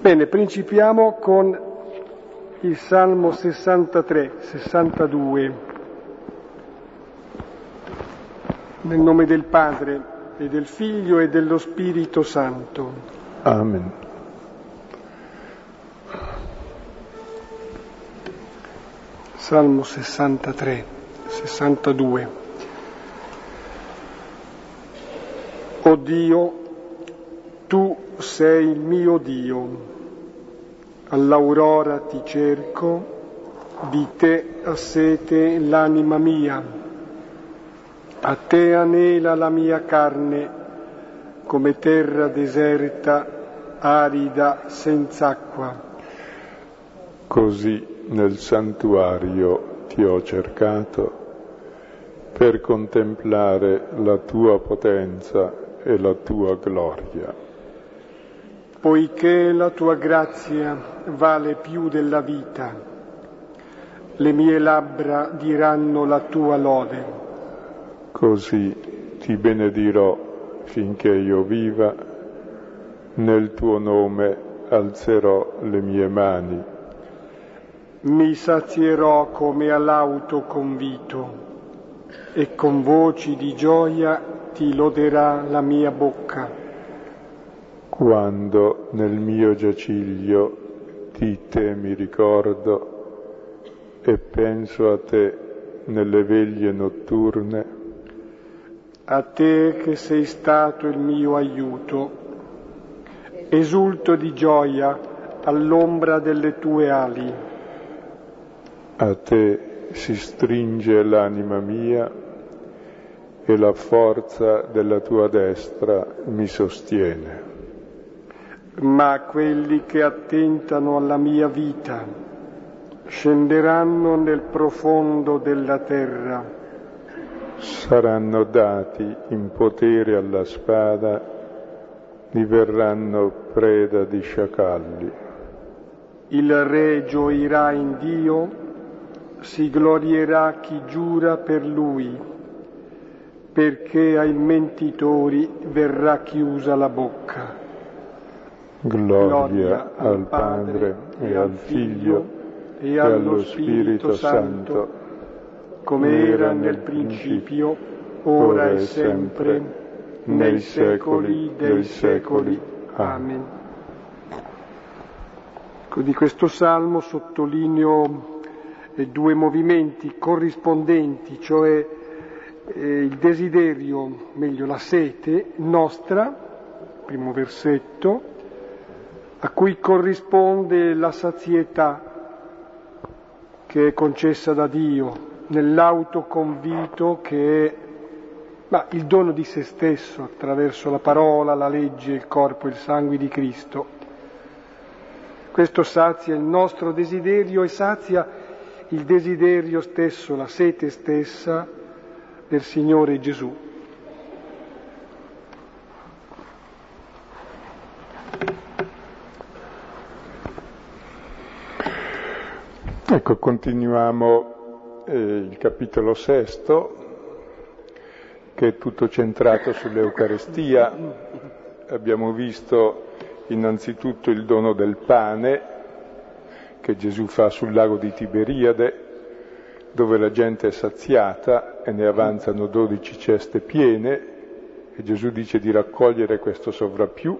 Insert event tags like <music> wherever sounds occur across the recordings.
Bene, principiamo con il Salmo 63, 62. Nel nome del Padre e del Figlio e dello Spirito Santo. Amen. Salmo 63, 62. O Dio, tu sei il mio Dio, all'aurora ti cerco, di te ha sete l'anima mia, a te anela la mia carne, come terra deserta, arida, senza acqua. Così nel santuario ti ho cercato per contemplare la tua potenza e la tua gloria. Poiché la tua grazia vale più della vita, le mie labbra diranno la tua lode. Così ti benedirò finché io viva, nel tuo nome alzerò le mie mani mi sazierò come all'auto convito e con voci di gioia ti loderà la mia bocca. Quando nel mio giaciglio di te mi ricordo e penso a te nelle veglie notturne, a te che sei stato il mio aiuto, esulto di gioia all'ombra delle tue ali a te si stringe l'anima mia e la forza della tua destra mi sostiene. Ma quelli che attentano alla mia vita scenderanno nel profondo della terra. Saranno dati in potere alla spada, diverranno preda di sciacalli. Il re gioirà in Dio si glorierà chi giura per lui, perché ai mentitori verrà chiusa la bocca. Gloria, al Padre e al Figlio e allo Spirito Santo, come era nel principio, ora e sempre, nei secoli dei secoli. Amen. Di questo salmo sottolineo due movimenti corrispondenti, cioè eh, il desiderio, meglio la sete nostra, primo versetto, a cui corrisponde la sazietà che è concessa da Dio nell'autoconvito che è ma il dono di se stesso attraverso la parola, la legge, il corpo e il sangue di Cristo. Questo sazia il nostro desiderio e sazia il desiderio stesso, la sete stessa del Signore Gesù. Ecco, continuiamo eh, il capitolo sesto, che è tutto centrato sull'Eucarestia. Abbiamo visto innanzitutto il dono del pane, che Gesù fa sul lago di Tiberiade, dove la gente è saziata e ne avanzano dodici ceste piene e Gesù dice di raccogliere questo sovrappiù,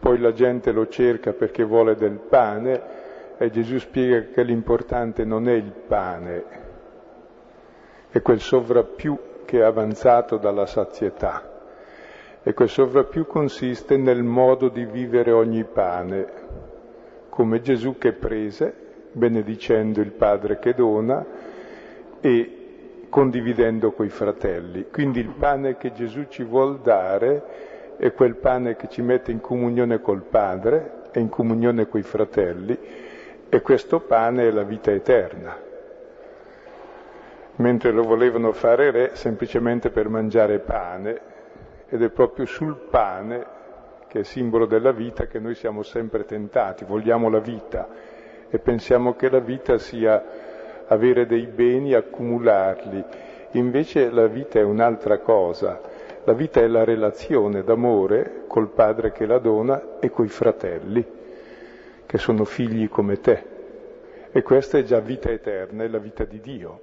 poi la gente lo cerca perché vuole del pane e Gesù spiega che l'importante non è il pane, è quel sovrappiù che è avanzato dalla sazietà. E quel sovrappiù consiste nel modo di vivere ogni pane, come Gesù che prese, benedicendo il Padre che dona e condividendo coi fratelli. Quindi il pane che Gesù ci vuol dare è quel pane che ci mette in comunione col Padre e in comunione coi fratelli e questo pane è la vita eterna. Mentre lo volevano fare re semplicemente per mangiare pane ed è proprio sul pane che è simbolo della vita, che noi siamo sempre tentati, vogliamo la vita e pensiamo che la vita sia avere dei beni, accumularli. Invece la vita è un'altra cosa. La vita è la relazione d'amore col padre che la dona e coi fratelli. Che sono figli come te. E questa è già vita eterna, è la vita di Dio.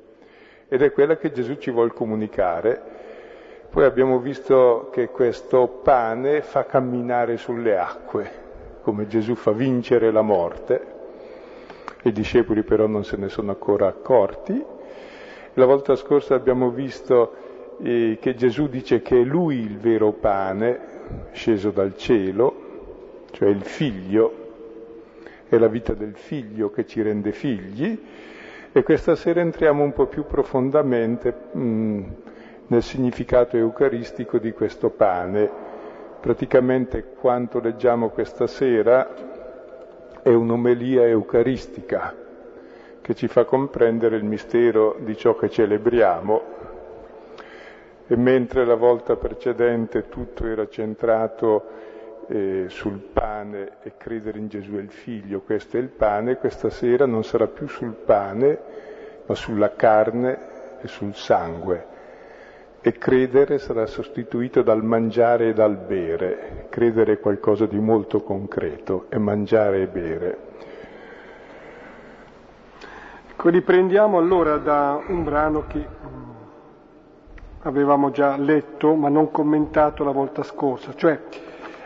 Ed è quella che Gesù ci vuole comunicare. Poi abbiamo visto che questo pane fa camminare sulle acque, come Gesù fa vincere la morte. I discepoli però non se ne sono ancora accorti. La volta scorsa abbiamo visto eh, che Gesù dice che è Lui il vero pane sceso dal cielo, cioè il figlio, è la vita del figlio che ci rende figli e questa sera entriamo un po' più profondamente mh, mm, nel significato eucaristico di questo pane. Praticamente quanto leggiamo questa sera è un'omelia eucaristica che ci fa comprendere il mistero di ciò che celebriamo e mentre la volta precedente tutto era centrato eh, sul pane e credere in Gesù è il figlio, questo è il pane, questa sera non sarà più sul pane, ma sulla carne e sul sangue. E credere sarà sostituito dal mangiare e dal bere. Credere è qualcosa di molto concreto, e mangiare e bere. Ecco, riprendiamo allora da un brano che mm, avevamo già letto ma non commentato la volta scorsa, cioè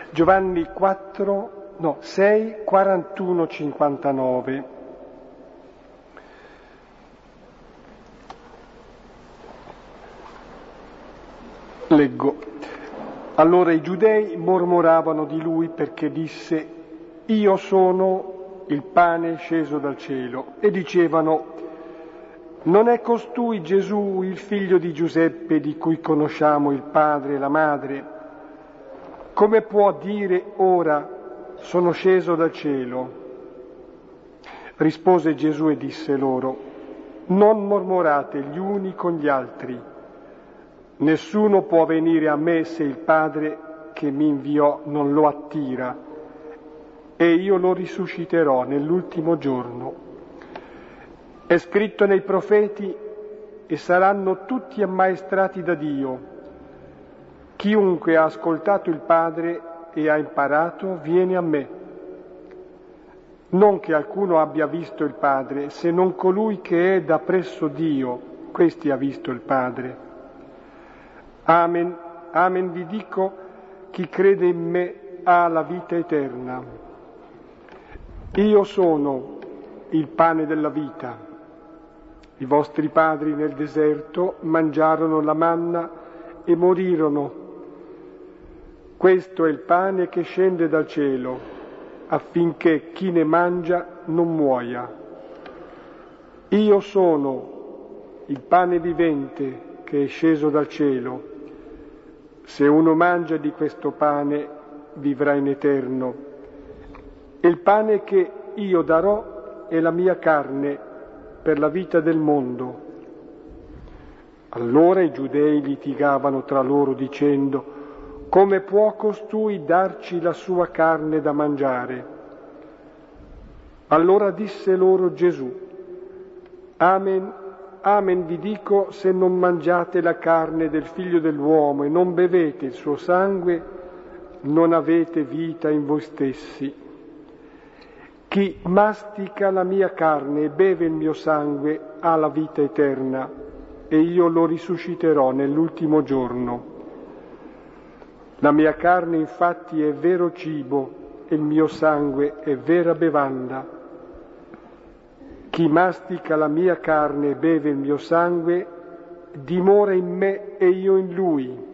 Giovanni 4, no, 6, 41, 59. Leggo. Allora i giudei mormoravano di lui perché disse, io sono il pane sceso dal cielo, e dicevano, non è costui Gesù il figlio di Giuseppe di cui conosciamo il padre e la madre? Come può dire ora sono sceso dal cielo? Rispose Gesù e disse loro, non mormorate gli uni con gli altri. Nessuno può venire a me se il Padre che mi inviò non lo attira e io lo risusciterò nell'ultimo giorno. È scritto nei profeti e saranno tutti ammaestrati da Dio. Chiunque ha ascoltato il Padre e ha imparato viene a me. Non che alcuno abbia visto il Padre, se non colui che è da presso Dio, questi ha visto il Padre. Amen, amen vi dico, chi crede in me ha la vita eterna. Io sono il pane della vita. I vostri padri nel deserto mangiarono la manna e morirono questo è il pane che scende dal cielo, affinché chi ne mangia non muoia. Io sono il pane vivente che è sceso dal cielo. Se uno mangia di questo pane vivrà in eterno. E il pane che io darò è la mia carne per la vita del mondo. Allora i giudei litigavano tra loro dicendo come può costui darci la sua carne da mangiare? Allora disse loro Gesù, Amen, amen vi dico, se non mangiate la carne del figlio dell'uomo e non bevete il suo sangue, non avete vita in voi stessi. Chi mastica la mia carne e beve il mio sangue ha la vita eterna e io lo risusciterò nell'ultimo giorno. La mia carne infatti è vero cibo e il mio sangue è vera bevanda. Chi mastica la mia carne e beve il mio sangue dimora in me e io in lui.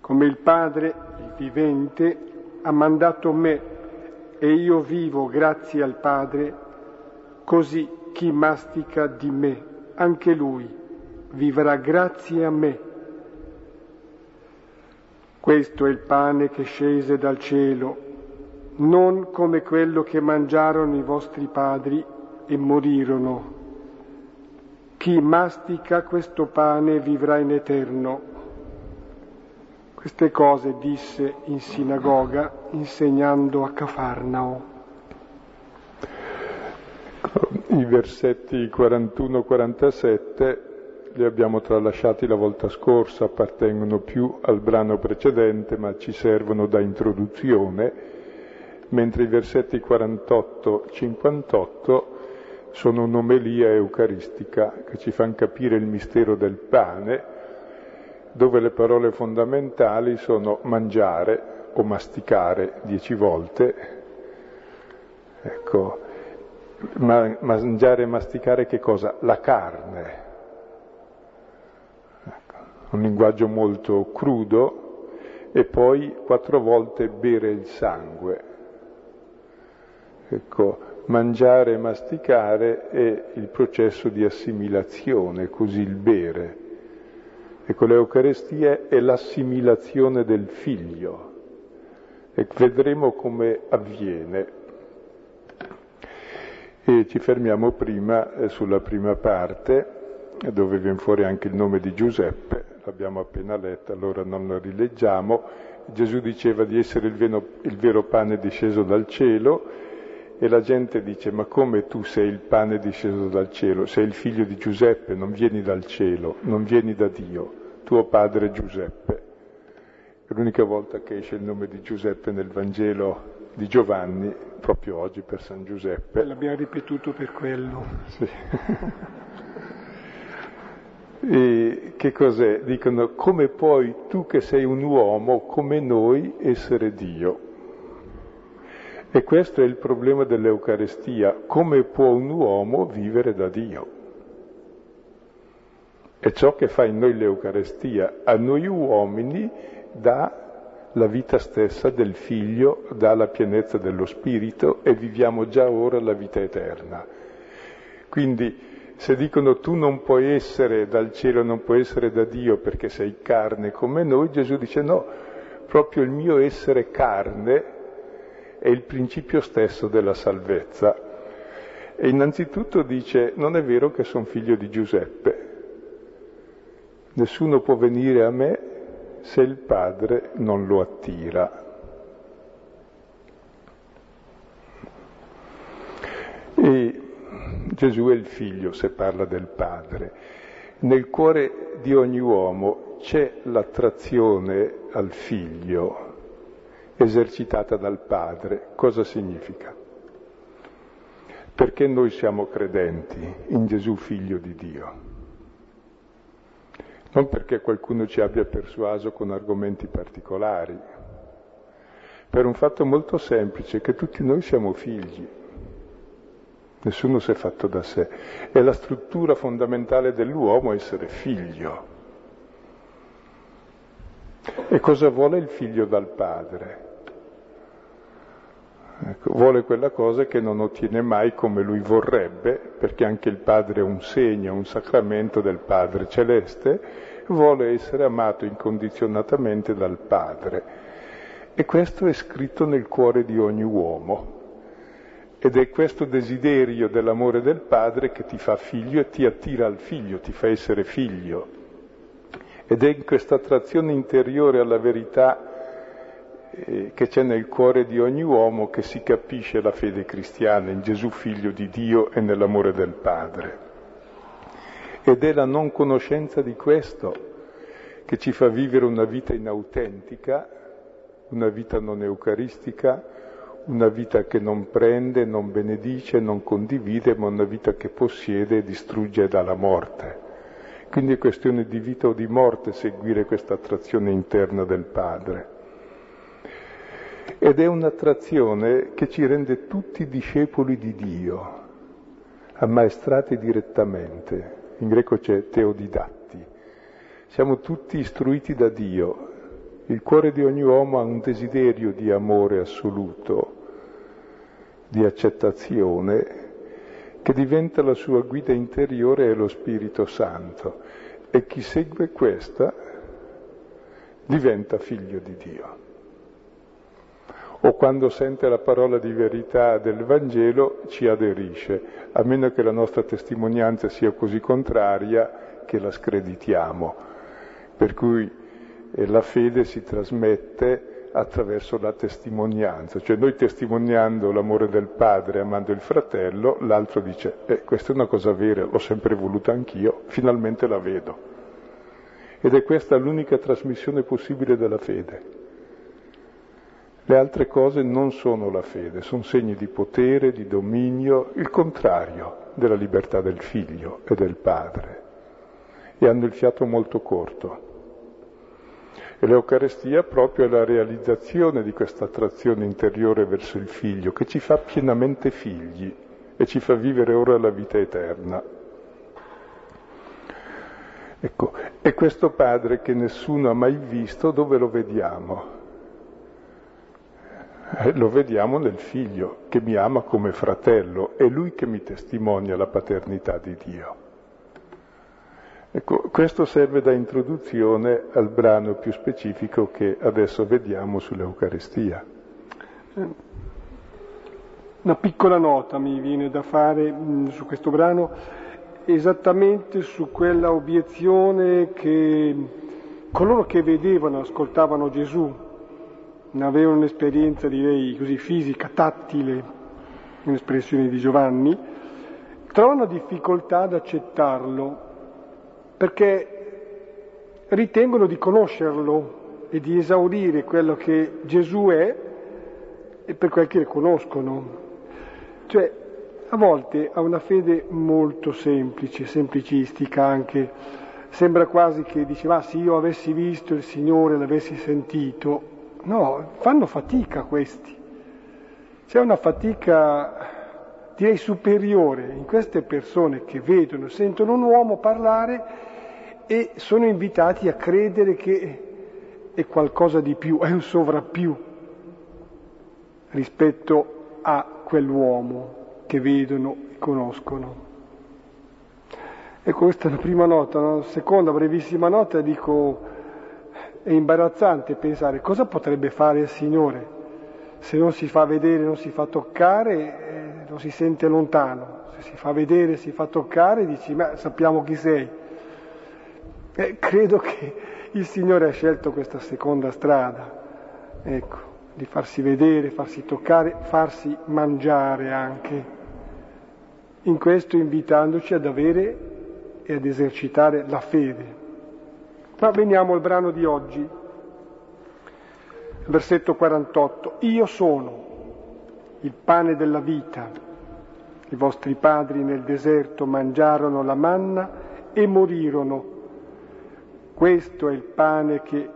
Come il Padre, il vivente, ha mandato me e io vivo grazie al Padre, così chi mastica di me, anche lui, vivrà grazie a me. Questo è il pane che scese dal cielo, non come quello che mangiarono i vostri padri e morirono. Chi mastica questo pane vivrà in eterno. Queste cose disse in sinagoga insegnando a Cafarnao. I versetti 41-47 li abbiamo tralasciati la volta scorsa, appartengono più al brano precedente, ma ci servono da introduzione. mentre i versetti 48-58 sono un'omelia eucaristica che ci fanno capire il mistero del pane, dove le parole fondamentali sono mangiare o masticare dieci volte. Ecco, ma, mangiare e masticare che cosa? La carne. Un linguaggio molto crudo e poi quattro volte bere il sangue. Ecco, mangiare e masticare è il processo di assimilazione, così il bere. Ecco, l'Eucarestia è l'assimilazione del figlio e vedremo come avviene. E ci fermiamo prima eh, sulla prima parte, dove viene fuori anche il nome di Giuseppe, l'abbiamo appena letta, allora non lo rileggiamo. Gesù diceva di essere il vero, il vero pane disceso dal cielo e la gente dice ma come tu sei il pane disceso dal cielo? Sei il figlio di Giuseppe, non vieni dal cielo, non vieni da Dio, tuo padre Giuseppe. È l'unica volta che esce il nome di Giuseppe nel Vangelo di Giovanni, proprio oggi per San Giuseppe. L'abbiamo ripetuto per quello. Sì. <laughs> e che cos'è? Dicono come puoi tu che sei un uomo come noi essere Dio? E questo è il problema dell'Eucarestia, come può un uomo vivere da Dio? È ciò che fa in noi l'Eucarestia, a noi uomini dà la vita stessa del figlio, dà la pienezza dello spirito e viviamo già ora la vita eterna. Quindi se dicono tu non puoi essere dal cielo, non puoi essere da Dio perché sei carne come noi, Gesù dice no, proprio il mio essere carne è il principio stesso della salvezza. E innanzitutto dice non è vero che sono figlio di Giuseppe, nessuno può venire a me se il Padre non lo attira. E Gesù è il figlio se parla del Padre. Nel cuore di ogni uomo c'è l'attrazione al figlio esercitata dal Padre. Cosa significa? Perché noi siamo credenti in Gesù figlio di Dio non perché qualcuno ci abbia persuaso con argomenti particolari, per un fatto molto semplice, che tutti noi siamo figli, nessuno si è fatto da sé, è la struttura fondamentale dell'uomo essere figlio. E cosa vuole il figlio dal padre? Ecco, vuole quella cosa che non ottiene mai come lui vorrebbe, perché anche il Padre è un segno, un sacramento del Padre celeste, vuole essere amato incondizionatamente dal Padre. E questo è scritto nel cuore di ogni uomo. Ed è questo desiderio dell'amore del Padre che ti fa figlio e ti attira al figlio, ti fa essere figlio. Ed è in questa attrazione interiore alla verità eh, che c'è nel cuore di ogni uomo che si capisce la fede cristiana in Gesù figlio di Dio e nell'amore del Padre. Ed è la non conoscenza di questo che ci fa vivere una vita inautentica, una vita non eucaristica, una vita che non prende, non benedice, non condivide, ma una vita che possiede e distrugge dalla morte. Quindi è questione di vita o di morte seguire questa attrazione interna del Padre ed è un'attrazione che ci rende tutti discepoli di Dio, ammaestrati direttamente. In greco c'è teodidatti. Siamo tutti istruiti da Dio. Il cuore di ogni uomo ha un desiderio di amore assoluto, di accettazione, che diventa la sua guida interiore e lo Spirito Santo. E chi segue questa diventa figlio di Dio o quando sente la parola di verità del Vangelo ci aderisce, a meno che la nostra testimonianza sia così contraria che la screditiamo. Per cui eh, la fede si trasmette attraverso la testimonianza, cioè noi testimoniando l'amore del padre, amando il fratello, l'altro dice, eh, questa è una cosa vera, l'ho sempre voluta anch'io, finalmente la vedo. Ed è questa l'unica trasmissione possibile della fede Le altre cose non sono la fede, sono segni di potere, di dominio, il contrario della libertà del figlio e del padre. E hanno il fiato molto corto. E l'Eucarestia proprio è la realizzazione di questa attrazione interiore verso il figlio, che ci fa pienamente figli e ci fa vivere ora la vita eterna. Ecco, e questo padre che nessuno ha mai visto, dove lo vediamo? Eh, lo vediamo nel figlio che mi ama come fratello, è lui che mi testimonia la paternità di Dio. Ecco, questo serve da introduzione al brano più specifico che adesso vediamo sull'Eucaristia. Una piccola nota mi viene da fare mh, su questo brano, esattamente su quella obiezione che coloro che vedevano, ascoltavano Gesù, avevano un'esperienza direi così fisica, tattile, un'espressione di Giovanni, trovano difficoltà ad accettarlo perché ritengono di conoscerlo e di esaurire quello che Gesù è e per quel che le conoscono. Cioè, a volte ha una fede molto semplice, semplicistica anche. Sembra quasi che diceva, ah, se io avessi visto il Signore, l'avessi sentito. No, fanno fatica questi. C'è una fatica, direi, superiore in queste persone che vedono, sentono un uomo parlare e sono invitati a credere che è qualcosa di più, è un sovrappiù rispetto a quell'uomo che vedono e conoscono. Ecco, questa è la prima nota. La seconda, brevissima nota, dico, è imbarazzante pensare cosa potrebbe fare il Signore se non si fa vedere, non si fa toccare, non si sente lontano. Se si fa vedere, si fa toccare, dici, ma sappiamo chi sei. Eh, credo che il Signore ha scelto questa seconda strada. Ecco di farsi vedere, farsi toccare, farsi mangiare anche. In questo invitandoci ad avere e ad esercitare la fede. Ma veniamo al brano di oggi, versetto 48. Io sono il pane della vita. I vostri padri nel deserto mangiarono la manna e morirono. Questo è il pane che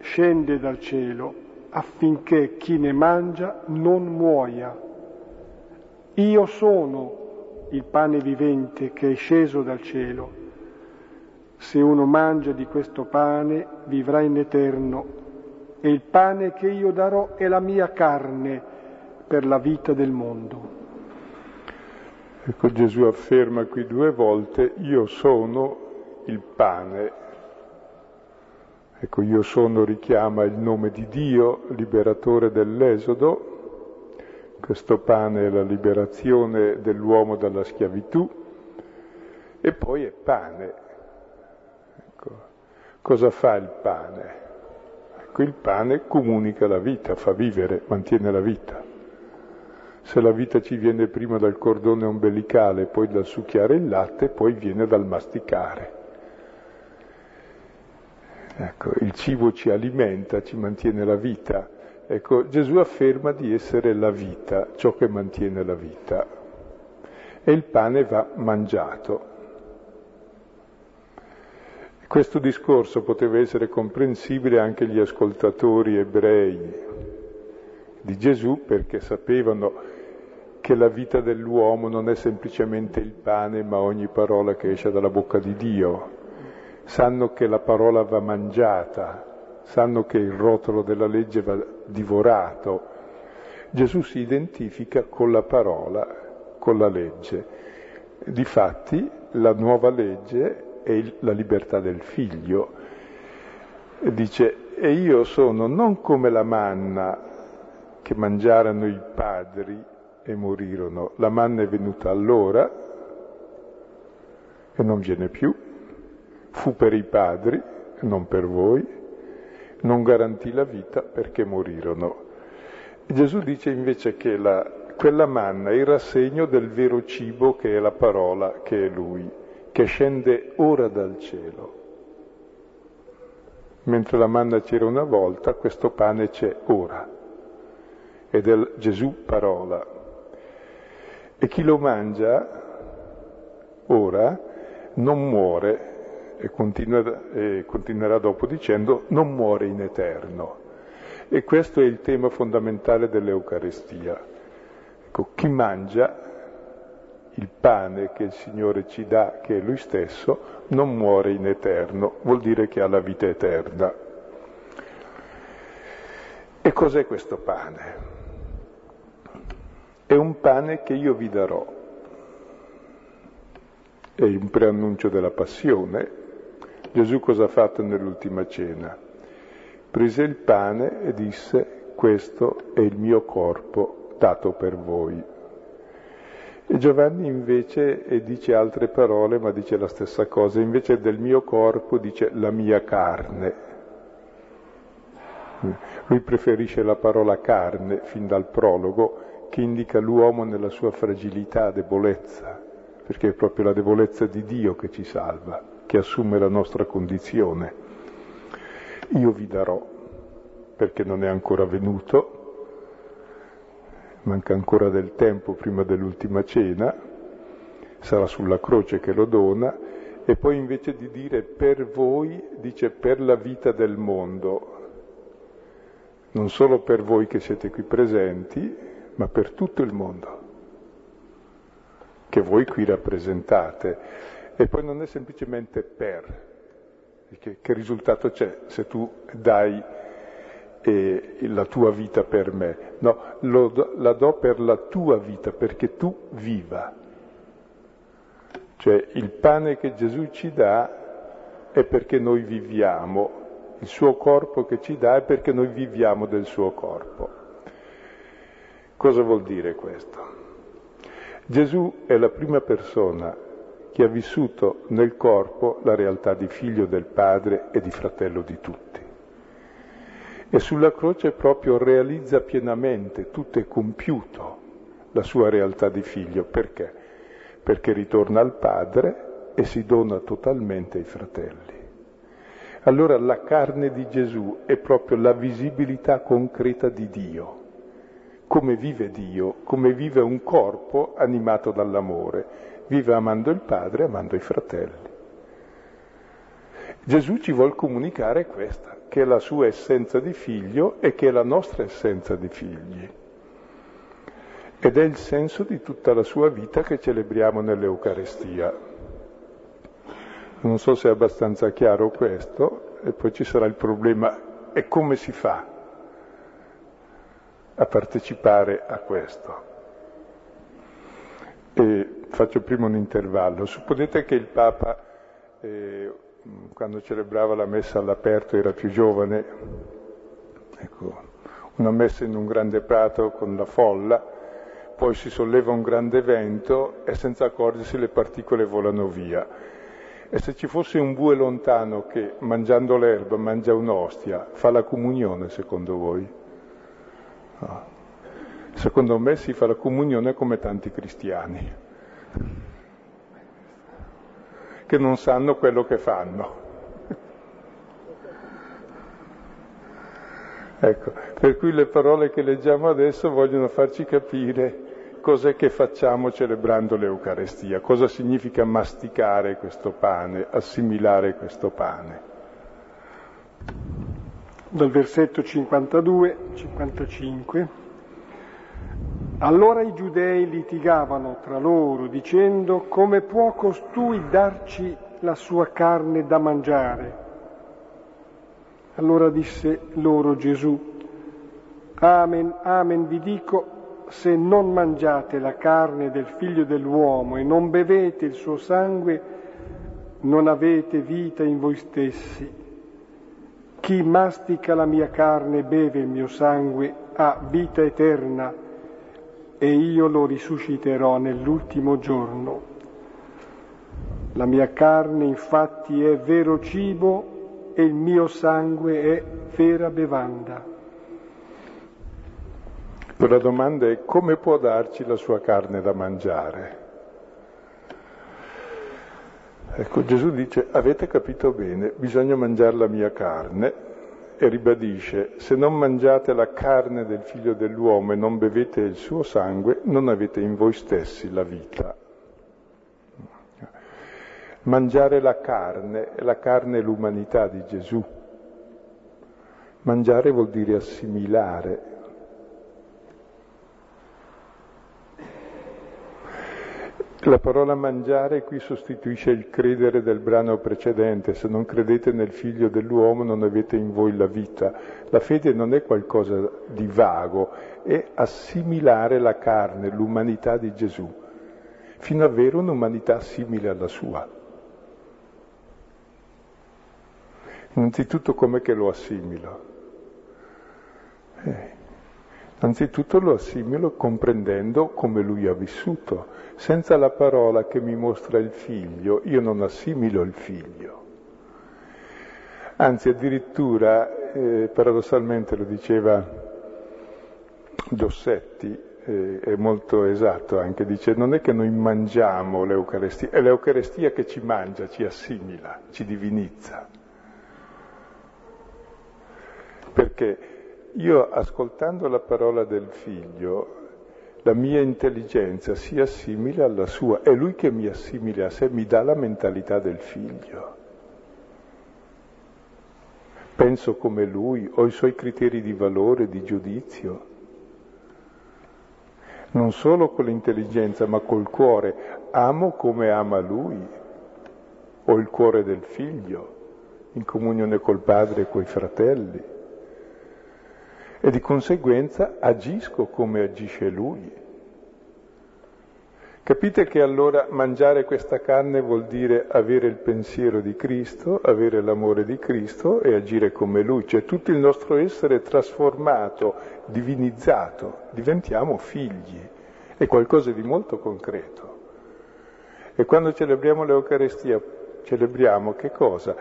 scende dal cielo affinché chi ne mangia non muoia. Io sono il pane vivente che è sceso dal cielo. Se uno mangia di questo pane vivrà in eterno e il pane che io darò è la mia carne per la vita del mondo. Ecco Gesù afferma qui due volte, io sono il pane Ecco, io sono richiama il nome di Dio, liberatore dell'Esodo, questo pane è la liberazione dell'uomo dalla schiavitù, e poi è pane. Ecco, cosa fa il pane? Ecco, il pane comunica la vita, fa vivere, mantiene la vita. Se la vita ci viene prima dal cordone ombelicale, poi dal succhiare il latte, poi viene dal masticare. Ecco, il cibo ci alimenta, ci mantiene la vita. Ecco, Gesù afferma di essere la vita, ciò che mantiene la vita. E il pane va mangiato. Questo discorso poteva essere comprensibile anche agli ascoltatori ebrei di Gesù perché sapevano che la vita dell'uomo non è semplicemente il pane, ma ogni parola che esce dalla bocca di Dio sanno che la parola va mangiata, sanno che il rotolo della legge va divorato. Gesù si identifica con la parola, con la legge. Difatti la nuova legge è la libertà del figlio. Dice, e io sono non come la manna che mangiarono i padri e morirono. La manna è venuta allora e non viene più, fu per i padri, non per voi, non garantì la vita perché morirono. Gesù dice invece che la, quella manna era segno del vero cibo che è la parola, che è Lui, che scende ora dal cielo. Mentre la manna c'era una volta, questo pane c'è ora. ed è Gesù parola. E chi lo mangia ora non muore e, continua, e continuerà dopo dicendo non muore in eterno. E questo è il tema fondamentale dell'Eucarestia. Ecco, chi mangia il pane che il Signore ci dà, che è Lui stesso, non muore in eterno, vuol dire che ha la vita eterna. E cos'è questo pane? È un pane che io vi darò. È un preannuncio della passione. Gesù cosa ha fatto nell'ultima cena? Prese il pane e disse, questo è il mio corpo dato per voi. E Giovanni invece dice altre parole, ma dice la stessa cosa, invece del mio corpo dice la mia carne. Lui preferisce la parola carne fin dal prologo che indica l'uomo nella sua fragilità, debolezza, perché è proprio la debolezza di Dio che ci salva, che assume la nostra condizione. Io vi darò, perché non è ancora venuto, manca ancora del tempo prima dell'ultima cena, sarà sulla croce che lo dona, e poi invece di dire per voi, dice per la vita del mondo, non solo per voi che siete qui presenti, ma per tutto il mondo, che voi qui rappresentate. E poi non è semplicemente per, che, che risultato c'è se tu dai eh, la tua vita per me, no, lo, la do per la tua vita, perché tu viva. Cioè il pane che Gesù ci dà è perché noi viviamo, il suo corpo che ci dà è perché noi viviamo del suo corpo. Cosa vuol dire questo? Gesù è la prima persona che ha vissuto nel corpo la realtà di figlio del Padre e di fratello di tutti e sulla croce proprio realizza pienamente, tutto è compiuto, la sua realtà di figlio. Perché? Perché ritorna al Padre e si dona totalmente ai fratelli. Allora la carne di Gesù è proprio la visibilità concreta di Dio, come vive Dio, come vive un corpo animato dall'amore, vive amando il Padre, amando i fratelli. Gesù ci vuole comunicare questa, che è la sua essenza di figlio e che è la nostra essenza di figli. Ed è il senso di tutta la sua vita che celebriamo nell'Eucarestia. Non so se è abbastanza chiaro questo, e poi ci sarà il problema, e come si fa a partecipare a questo? E faccio prima un intervallo. Supponete che il Papa eh, quando celebrava la messa all'aperto era più giovane, ecco, una messa in un grande prato con la folla, poi si solleva un grande vento e senza accorgersi le particole volano via. E se ci fosse un bue lontano che mangiando l'erba mangia un'ostia, fa la comunione secondo voi? No. Secondo me si fa la comunione come tanti cristiani che non sanno quello che fanno. Ecco, per cui le parole che leggiamo adesso vogliono farci capire cos'è che facciamo celebrando l'Eucarestia, cosa significa masticare questo pane, assimilare questo pane. Dal versetto 52-55. Allora i giudei litigavano tra loro dicendo come può costui darci la sua carne da mangiare? Allora disse loro Gesù, Amen, amen vi dico, se non mangiate la carne del figlio dell'uomo e non bevete il suo sangue, non avete vita in voi stessi. Chi mastica la mia carne e beve il mio sangue ha vita eterna e io lo risusciterò nell'ultimo giorno. La mia carne infatti è vero cibo e il mio sangue è vera bevanda. La domanda è come può darci la sua carne da mangiare? Ecco, Gesù dice, avete capito bene, bisogna mangiare la mia carne e ribadisce, se non mangiate la carne del figlio dell'uomo e non bevete il suo sangue, non avete in voi stessi la vita. Mangiare la carne, la carne è l'umanità di Gesù. Mangiare vuol dire assimilare, La parola mangiare qui sostituisce il credere del brano precedente, se non credete nel figlio dell'uomo non avete in voi la vita. La fede non è qualcosa di vago, è assimilare la carne, l'umanità di Gesù, fino ad avere un'umanità simile alla sua. Innanzitutto com'è che lo assimilo? Eh, Anzitutto lo assimilo comprendendo come lui ha vissuto. Senza la parola che mi mostra il figlio, io non assimilo il figlio. Anzi, addirittura, eh, paradossalmente lo diceva Dossetti, eh, è molto esatto anche, dice non è che noi mangiamo l'Eucarestia, è l'Eucarestia che ci mangia, ci assimila, ci divinizza. Perché io ascoltando la parola del figlio, la mia intelligenza si assimila alla sua, è lui che mi assimila a sé, mi dà la mentalità del figlio. Penso come lui, ho i suoi criteri di valore, di giudizio. Non solo con l'intelligenza, ma col cuore. Amo come ama lui. Ho il cuore del figlio, in comunione col padre e coi fratelli e di conseguenza agisco come agisce lui. Capite che allora mangiare questa carne vuol dire avere il pensiero di Cristo, avere l'amore di Cristo e agire come Lui, cioè tutto il nostro essere trasformato, divinizzato, diventiamo figli, è qualcosa di molto concreto. E quando celebriamo l'Eucarestia, celebriamo che cosa?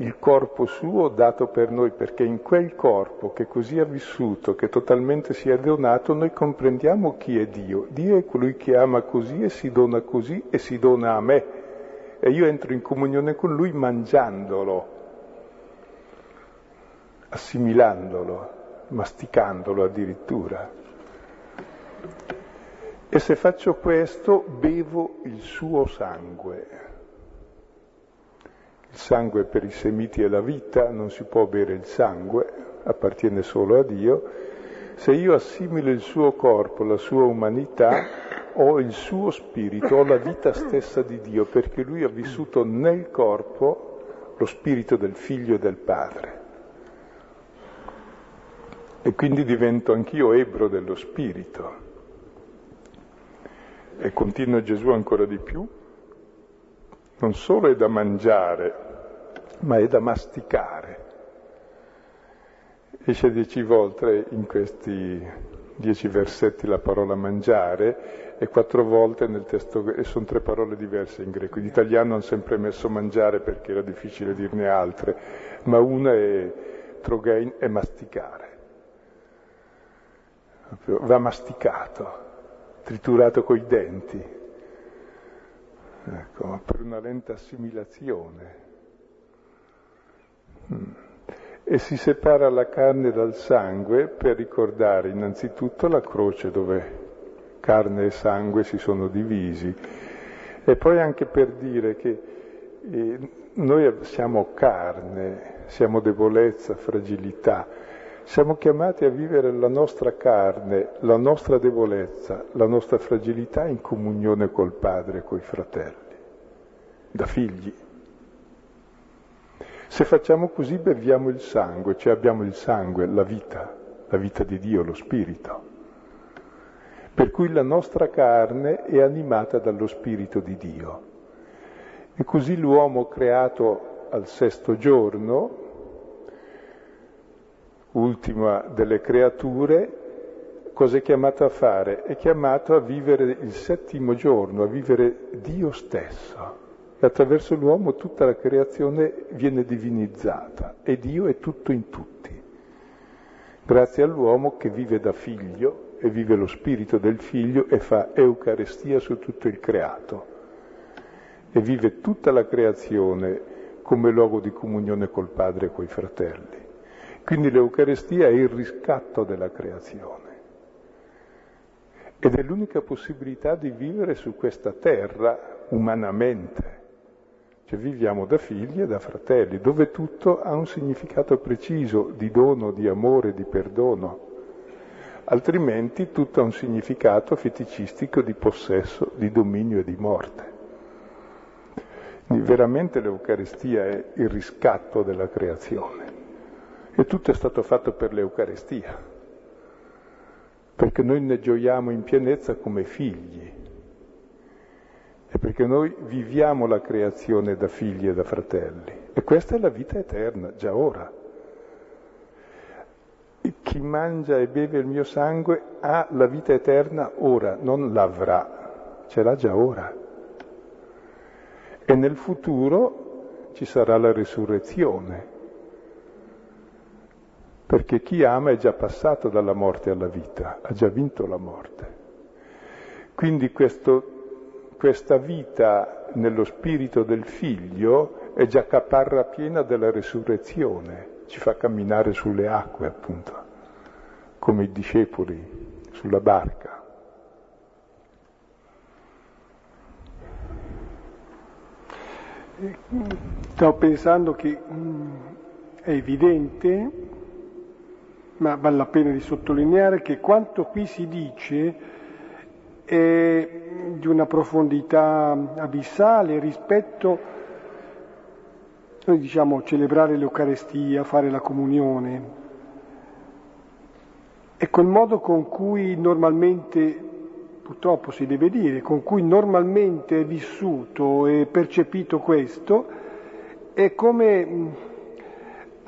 Il corpo suo dato per noi, perché in quel corpo che così ha vissuto, che totalmente si è donato, noi comprendiamo chi è Dio. Dio è colui che ama così e si dona così e si dona a me. E io entro in comunione con lui mangiandolo, assimilandolo, masticandolo addirittura. E se faccio questo, bevo il suo sangue il sangue per i semiti è la vita, non si può bere il sangue, appartiene solo a Dio. Se io assimilo il suo corpo, la sua umanità, ho il suo spirito, ho la vita stessa di Dio, perché lui ha vissuto nel corpo lo spirito del figlio e del padre. E quindi divento anch'io ebro dello spirito. E continua Gesù ancora di più, non solo è da mangiare, ma è da masticare. Esce dieci volte in questi dieci versetti la parola mangiare e quattro volte nel testo, e sono tre parole diverse in greco. In italiano hanno sempre messo mangiare perché era difficile dirne altre, ma una è trogein e masticare. Va masticato, triturato coi denti ecco, per una lenta assimilazione. Mm. E si separa la carne dal sangue per ricordare innanzitutto la croce dove carne e sangue si sono divisi e poi anche per dire che eh, noi siamo carne, siamo debolezza, fragilità, siamo chiamati a vivere la nostra carne, la nostra debolezza, la nostra fragilità in comunione col Padre e coi fratelli, da figli. Se facciamo così beviamo il sangue, cioè abbiamo il sangue, la vita, la vita di Dio, lo Spirito. Per cui la nostra carne è animata dallo Spirito di Dio. E così l'uomo creato al sesto giorno, ultima delle creature, cosa è chiamato a fare? È chiamato a vivere il settimo giorno, a vivere Dio stesso. E attraverso l'uomo tutta la creazione viene divinizzata e Dio è tutto in tutti. Grazie all'uomo che vive da figlio e vive lo spirito del figlio e fa Eucarestia su tutto il creato. E vive tutta la creazione come luogo di comunione col Padre e coi fratelli Quindi l'Eucarestia è il riscatto della creazione ed è l'unica possibilità di vivere su questa terra umanamente. Cioè viviamo da figli e da fratelli, dove tutto ha un significato preciso di dono, di amore, di perdono. Altrimenti tutto ha un significato feticistico di possesso, di dominio e di morte. Quindi veramente l'Eucaristia è il riscatto della creazione. E tutto è stato fatto per l'Eucaristia, perché noi ne gioiamo in pienezza come figli e perché noi viviamo la creazione da figli e da fratelli. E questa è la vita eterna, già ora. Chi mangia e beve il mio sangue ha la vita eterna ora, non l'avrà, ce l'ha già ora. E nel futuro ci sarà la risurrezione, perché chi ama è già passato dalla morte alla vita, ha già vinto la morte. Quindi questo questa vita nello spirito del figlio è già caparra piena della resurrezione, ci fa camminare sulle acque appunto, come i discepoli sulla barca. Stavo pensando che mm, è evidente, ma vale la pena di sottolineare che quanto qui si dice è di una profondità abissale rispetto, noi diciamo, celebrare l'Eucarestia, fare la comunione. È quel modo con cui normalmente, purtroppo si deve dire, con cui normalmente è vissuto e percepito questo, è come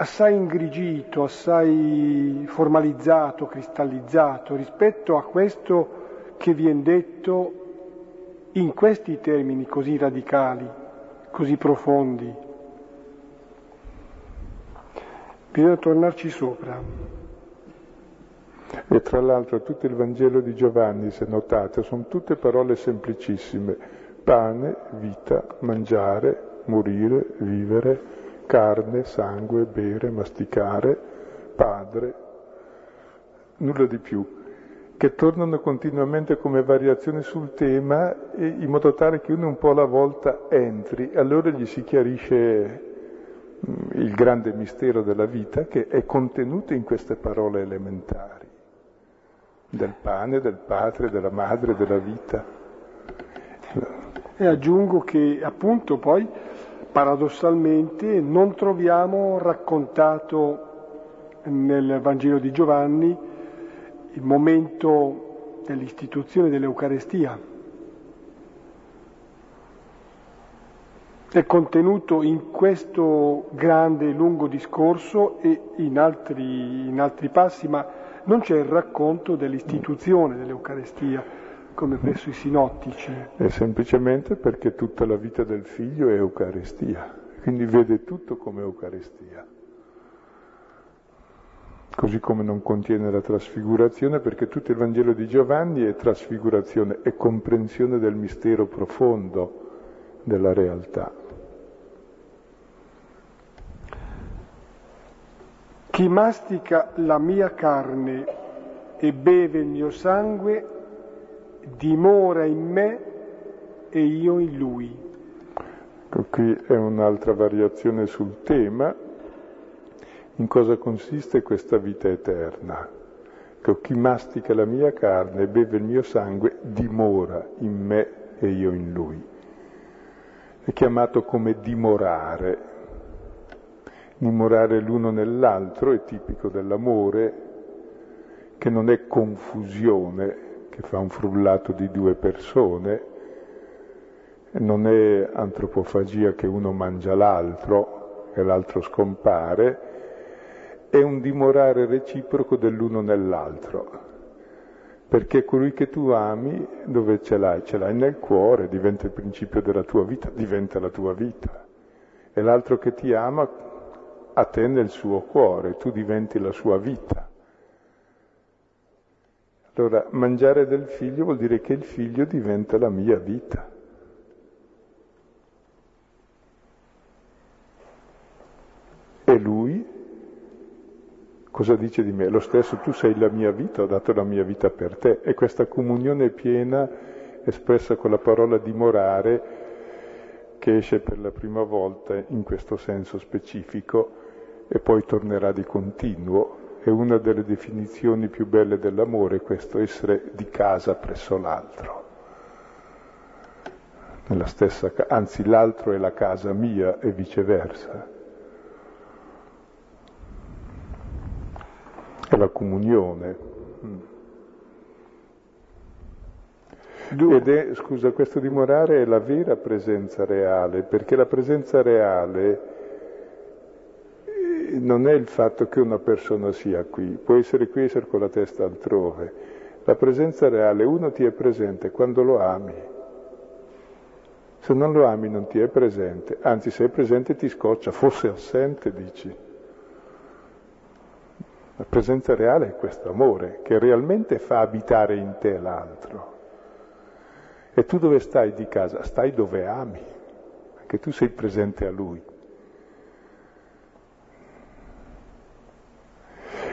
assai ingrigito, assai formalizzato, cristallizzato rispetto a questo che viene detto in questi termini così radicali, così profondi. Bisogna tornarci sopra. E tra l'altro tutto il Vangelo di Giovanni, se notate, sono tutte parole semplicissime. Pane, vita, mangiare, morire, vivere, carne, sangue, bere, masticare, padre, nulla di più che tornano continuamente come variazioni sul tema in modo tale che uno un po' alla volta entri, allora gli si chiarisce mm, il grande mistero della vita che è contenuto in queste parole elementari, del pane, del padre, della madre, della vita. E aggiungo che appunto poi paradossalmente non troviamo raccontato nel Vangelo di Giovanni il momento dell'istituzione dell'Eucarestia. È contenuto in questo grande e lungo discorso e in altri, in altri passi, ma non c'è il racconto dell'istituzione dell'Eucarestia come presso i sinottici. È semplicemente perché tutta la vita del figlio è Eucarestia, quindi vede tutto come Eucarestia così come non contiene la trasfigurazione, perché tutto il Vangelo di Giovanni è trasfigurazione, è comprensione del mistero profondo della realtà. Chi mastica la mia carne e beve il mio sangue dimora in me e io in lui. Ecco, qui è un'altra variazione sul tema, in cosa consiste questa vita eterna. Che chi mastica la mia carne e beve il mio sangue dimora in me e io in lui. È chiamato come dimorare. Dimorare l'uno nell'altro è tipico dell'amore, che non è confusione, che fa un frullato di due persone, non è antropofagia che uno mangia l'altro e l'altro scompare, è un dimorare reciproco dell'uno nell'altro, perché colui che tu ami, dove ce l'hai? Ce l'hai nel cuore, diventa il principio della tua vita, diventa la tua vita. E l'altro che ti ama a te nel suo cuore, tu diventi la sua vita. Allora, mangiare del figlio vuol dire che il figlio diventa la mia vita. E lui Cosa dice di me? Lo stesso, tu sei la mia vita, ho dato la mia vita per te. E questa comunione piena, espressa con la parola dimorare, che esce per la prima volta in questo senso specifico e poi tornerà di continuo, è una delle definizioni più belle dell'amore, questo essere di casa presso l'altro. Nella stessa, anzi l'altro è la casa mia e viceversa. È la comunione. Ed è, scusa, questo dimorare è la vera presenza reale, perché la presenza reale non è il fatto che una persona sia qui, può essere qui e essere con la testa altrove. La presenza reale, uno ti è presente quando lo ami. Se non lo ami non ti è presente, anzi se è presente ti scoccia, fosse assente dici. La presenza reale è questo amore che realmente fa abitare in te l'altro. E tu dove stai di casa? Stai dove ami, perché tu sei presente a lui.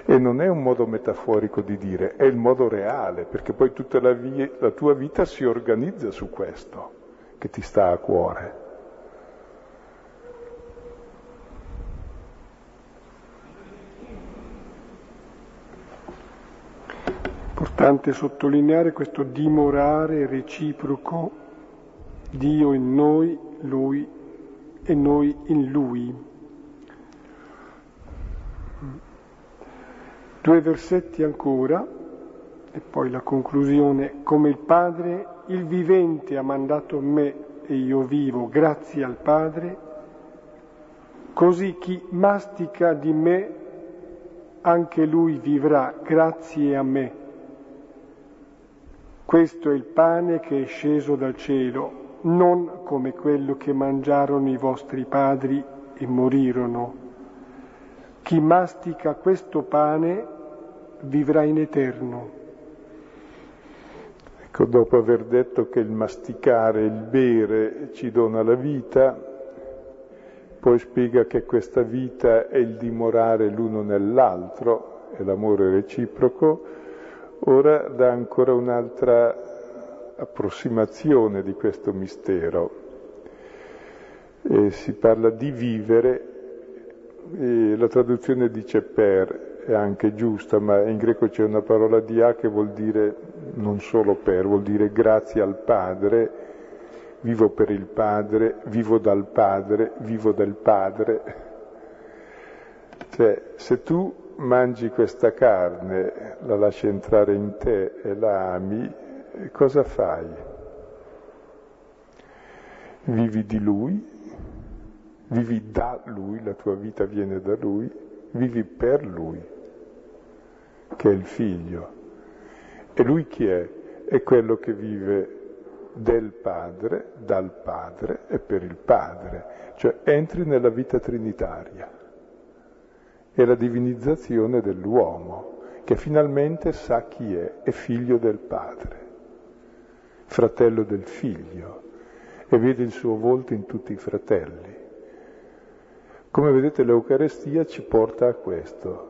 E non è un modo metaforico di dire, è il modo reale, perché poi tutta la, via, la tua vita si organizza su questo che ti sta a cuore. Importante sottolineare questo dimorare reciproco, Dio in noi, Lui e noi in Lui. Due versetti ancora e poi la conclusione. Come il Padre, il vivente ha mandato me e io vivo grazie al Padre, così chi mastica di me, anche lui vivrà grazie a me. Questo è il pane che è sceso dal cielo, non come quello che mangiarono i vostri padri e morirono. Chi mastica questo pane vivrà in eterno. Ecco, dopo aver detto che il masticare, il bere ci dona la vita, poi spiega che questa vita è il dimorare l'uno nell'altro, è l'amore reciproco, ora dà ancora un'altra approssimazione di questo mistero. E si parla di vivere la traduzione dice per, è anche giusta, ma in greco c'è una parola di a che vuol dire non solo per, vuol dire grazie al Padre, vivo per il Padre, vivo dal Padre, vivo del Padre. Cioè, se tu mangi questa carne, la lasci entrare in te e la ami, cosa fai? Vivi di Lui, vivi da Lui, la tua vita viene da Lui, vivi per Lui, che è il Figlio. E Lui chi è? È quello che vive del Padre, dal Padre e per il Padre, cioè entri nella vita trinitaria. È la divinizzazione dell'uomo, che finalmente sa chi è, è figlio del Padre, fratello del Figlio, e vede il suo volto in tutti i fratelli. Come vedete l'Eucarestia ci porta a questo.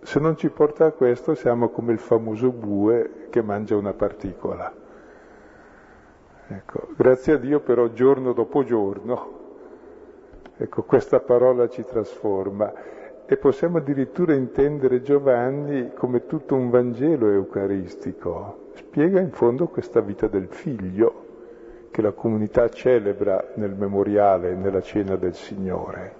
Se non ci porta a questo siamo come il famoso bue che mangia una particola. Ecco, grazie a Dio però giorno dopo giorno, ecco, questa parola ci trasforma e possiamo addirittura intendere Giovanni come tutto un Vangelo eucaristico. Spiega in fondo questa vita del figlio che la comunità celebra nel memoriale, nella cena del Signore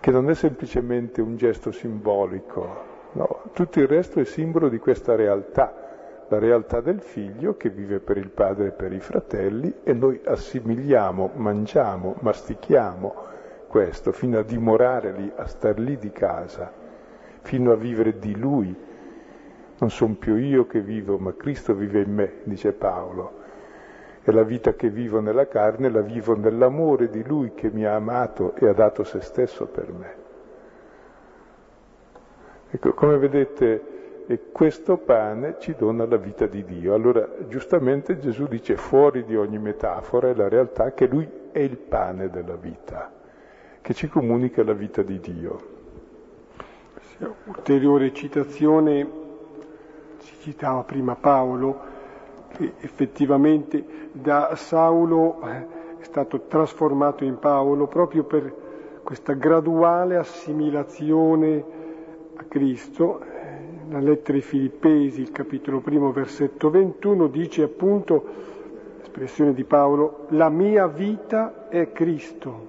che non è semplicemente un gesto simbolico, no, tutto il resto è simbolo di questa realtà, la realtà del figlio che vive per il padre e per i fratelli e noi assimiliamo, mangiamo, mastichiamo questo fino a dimorare lì, a star lì di casa, fino a vivere di lui. Non sono più io che vivo, ma Cristo vive in me, dice Paolo e la vita che vivo nella carne la vivo nell'amore di Lui che mi ha amato e ha dato se stesso per me. Ecco, come vedete, questo pane ci dona la vita di Dio. Allora, giustamente Gesù dice fuori di ogni metafora è la realtà che Lui è il pane della vita, che ci comunica la vita di Dio. Ulteriore citazione, si citava prima Paolo, che effettivamente da Saulo eh, è stato trasformato in Paolo proprio per questa graduale assimilazione a Cristo. La lettera ai Filippesi, il capitolo primo, versetto 21, dice appunto, espressione di Paolo, la mia vita è Cristo.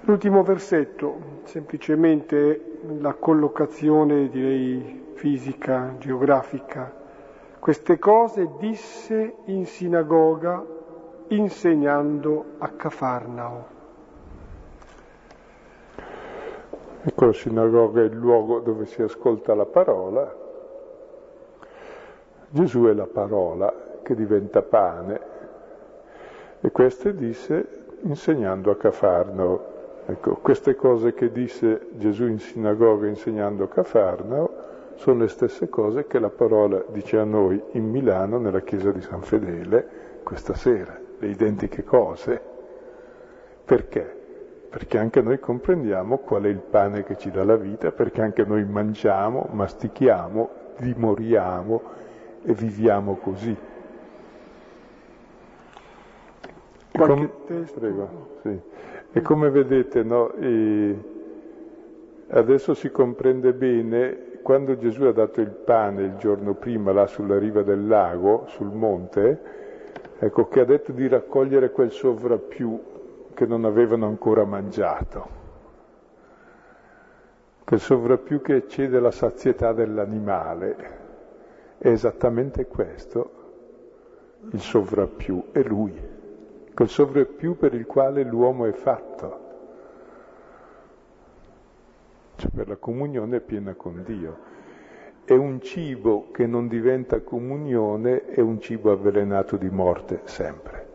L'ultimo versetto, semplicemente la collocazione, direi, fisica, geografica. Queste cose disse in sinagoga insegnando a Cafarnao. Ecco, la sinagoga è il luogo dove si ascolta la parola. Gesù è la parola che diventa pane e queste disse insegnando a Cafarnao. Ecco, queste cose che disse Gesù in sinagoga insegnando a Cafarnao sono le stesse cose che la parola dice a noi in Milano nella chiesa di San Fedele questa sera, le identiche cose. Perché? Perché anche noi comprendiamo qual è il pane che ci dà la vita, perché anche noi mangiamo, mastichiamo, dimoriamo e viviamo così. Qualche Com- Prego, sì. E come vedete, no, adesso si comprende bene, quando Gesù ha dato il pane il giorno prima là sulla riva del lago, sul monte, ecco che ha detto di raccogliere quel sovrappiù che non avevano ancora mangiato. Quel sovrappiù che eccede la sazietà dell'animale. È esattamente questo, il sovrappiù, è lui quel sovrappiù per il quale l'uomo è fatto, cioè per la comunione piena con Dio. E un cibo che non diventa comunione è un cibo avvelenato di morte sempre.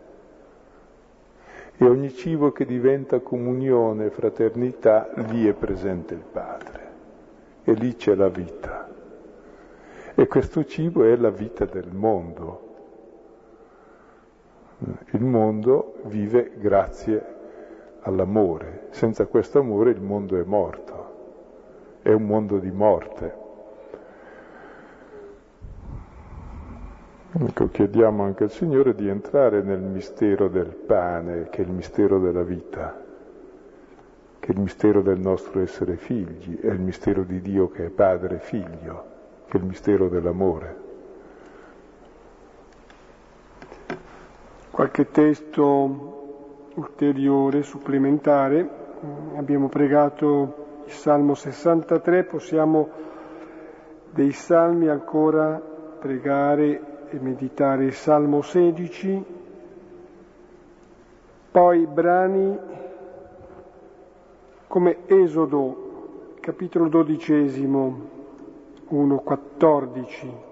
E ogni cibo che diventa comunione, fraternità, lì è presente il Padre. E lì c'è la vita. E questo cibo è la vita del mondo, il mondo vive grazie all'amore, senza questo amore il mondo è morto, è un mondo di morte. Ecco, chiediamo anche al Signore di entrare nel mistero del pane, che è il mistero della vita, che è il mistero del nostro essere figli, è il mistero di Dio che è padre e figlio, che è il mistero dell'amore. qualche testo ulteriore, supplementare. Abbiamo pregato Salmo 63, possiamo dei salmi ancora pregare e meditare il Salmo 16, poi brani come Esodo, capitolo dodicesimo, 1.14.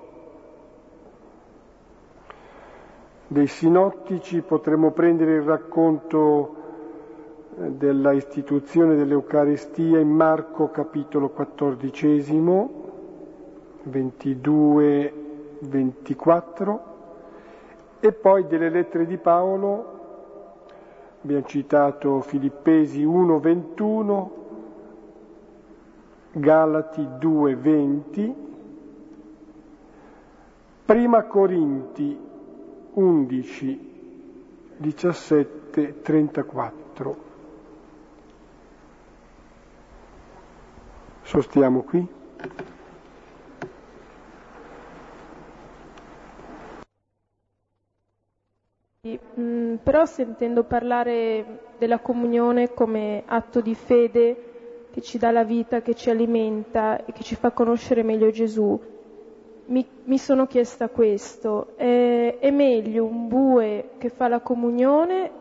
dei sinottici potremmo prendere il racconto della istituzione dell'Eucaristia in Marco capitolo quattordicesimo, 22, 24 e poi delle lettere di Paolo, abbiamo citato Filippesi 1, 21, Galati 2, 20, Prima Corinti 11, 17, 34. Sostiamo qui. Mm, però sentendo parlare della comunione come atto di fede che ci dà la vita, che ci alimenta e che ci fa conoscere meglio Gesù, mi, mi sono chiesta questo, è, è meglio un bue che fa la comunione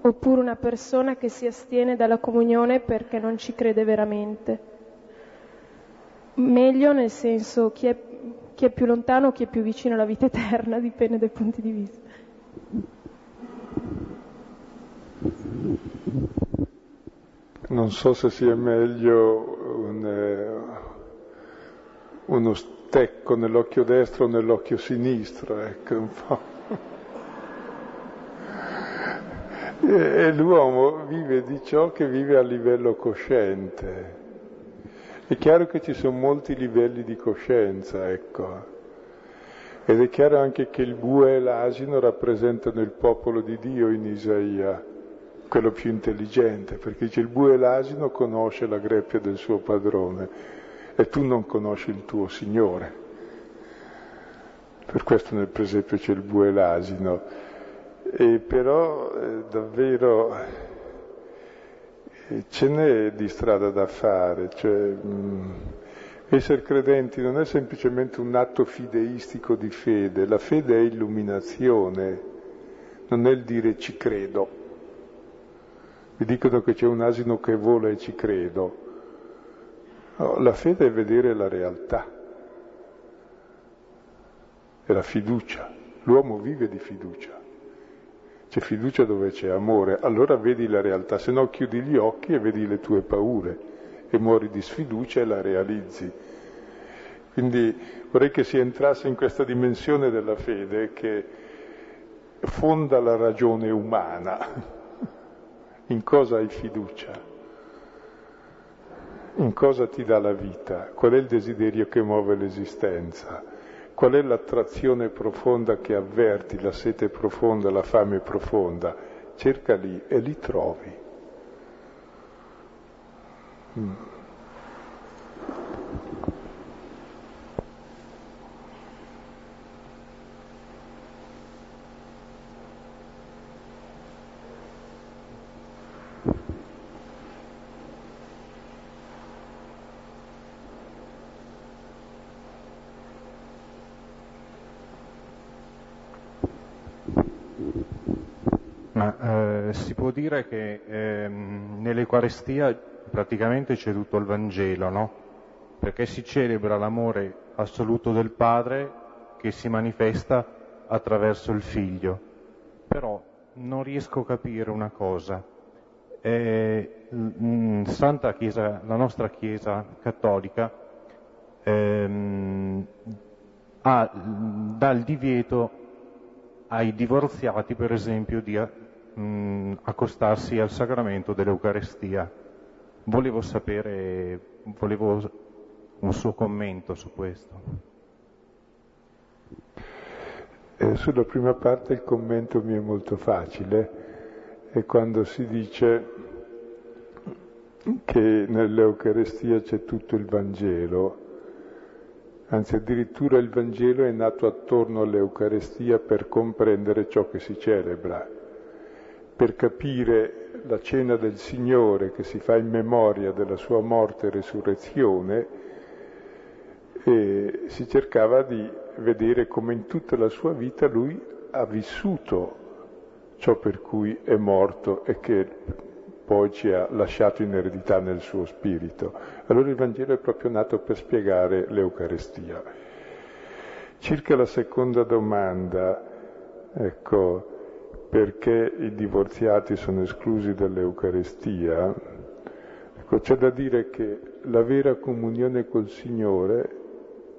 oppure una persona che si astiene dalla comunione perché non ci crede veramente? Meglio nel senso chi è, chi è più lontano o chi è più vicino alla vita eterna, <laughs> dipende dai punti di vista. Non so se sia meglio un, eh, uno stecco nell'occhio destro o nell'occhio sinistro, ecco un po'. <laughs> E l'uomo vive di ciò che vive a livello cosciente. È chiaro che ci sono molti livelli di coscienza, ecco. Ed è chiaro anche che il bue e l'asino rappresentano il popolo di Dio in Isaia, quello più intelligente, perché dice il bue e l'asino conosce la greppia del suo padrone e tu non conosci il tuo Signore. Per questo nel presepio c'è il bue e l'asino. E però eh, davvero ce n'è di strada da fare, cioè, essere credenti non è semplicemente un atto fideistico di fede, la fede è illuminazione, non è il dire ci credo. Mi dicono che c'è un asino che vola e ci credo. No, la fede è vedere la realtà è la fiducia. L'uomo vive di fiducia. C'è fiducia dove c'è amore, allora vedi la realtà, se no chiudi gli occhi e vedi le tue paure e muori di sfiducia e la realizzi. Quindi vorrei che si entrasse in questa dimensione della fede che fonda la ragione umana. <laughs> In cosa hai fiducia? In cosa ti dà la vita? Qual è il desiderio che muove l'esistenza? Qual è l'attrazione profonda che avverti, la sete profonda, la fame profonda? Cerca lì e li trovi. Mm. Ma eh, si può dire che eh, nell'Eucarestia praticamente c'è tutto il Vangelo, no? Perché si celebra l'amore assoluto del Padre che si manifesta attraverso il Figlio. Però non riesco a capire una cosa. Eh, Santa Chiesa, la nostra Chiesa cattolica ehm, ha, dà il divieto ai divorziati, per esempio, di mh, mm, accostarsi al sacramento dell'Eucarestia. Volevo sapere, volevo un suo commento su questo. Eh, sulla prima parte il commento mi è molto facile, è quando si dice che nell'Eucarestia c'è tutto il Vangelo, anzi addirittura il Vangelo è nato attorno all'Eucarestia per comprendere ciò che si celebra per capire la cena del Signore che si fa in memoria della sua morte e resurrezione, e si cercava di vedere come in tutta la sua vita lui ha vissuto ciò per cui è morto e che poi ci ha lasciato in eredità nel suo spirito. Allora il Vangelo è proprio nato per spiegare l'Eucarestia. Circa la seconda domanda, ecco, perché i divorziati sono esclusi dall'Eucarestia, ecco, c'è da dire che la vera comunione col Signore